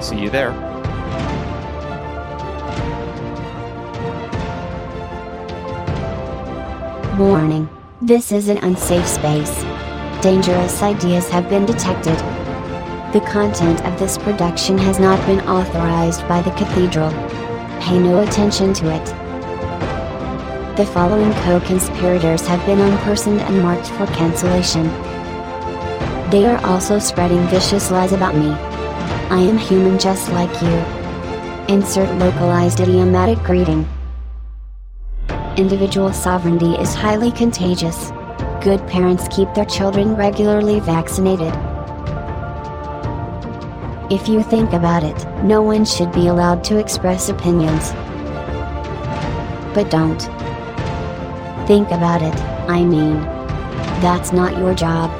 See you there. Warning. This is an unsafe space. Dangerous ideas have been detected. The content of this production has not been authorized by the Cathedral. Pay no attention to it. The following co-conspirators have been unpersoned and marked for cancellation. They are also spreading vicious lies about me. I am human just like you. Insert localized idiomatic greeting. Individual sovereignty is highly contagious. Good parents keep their children regularly vaccinated. If you think about it, no one should be allowed to express opinions. But don't. Think about it, I mean. That's not your job.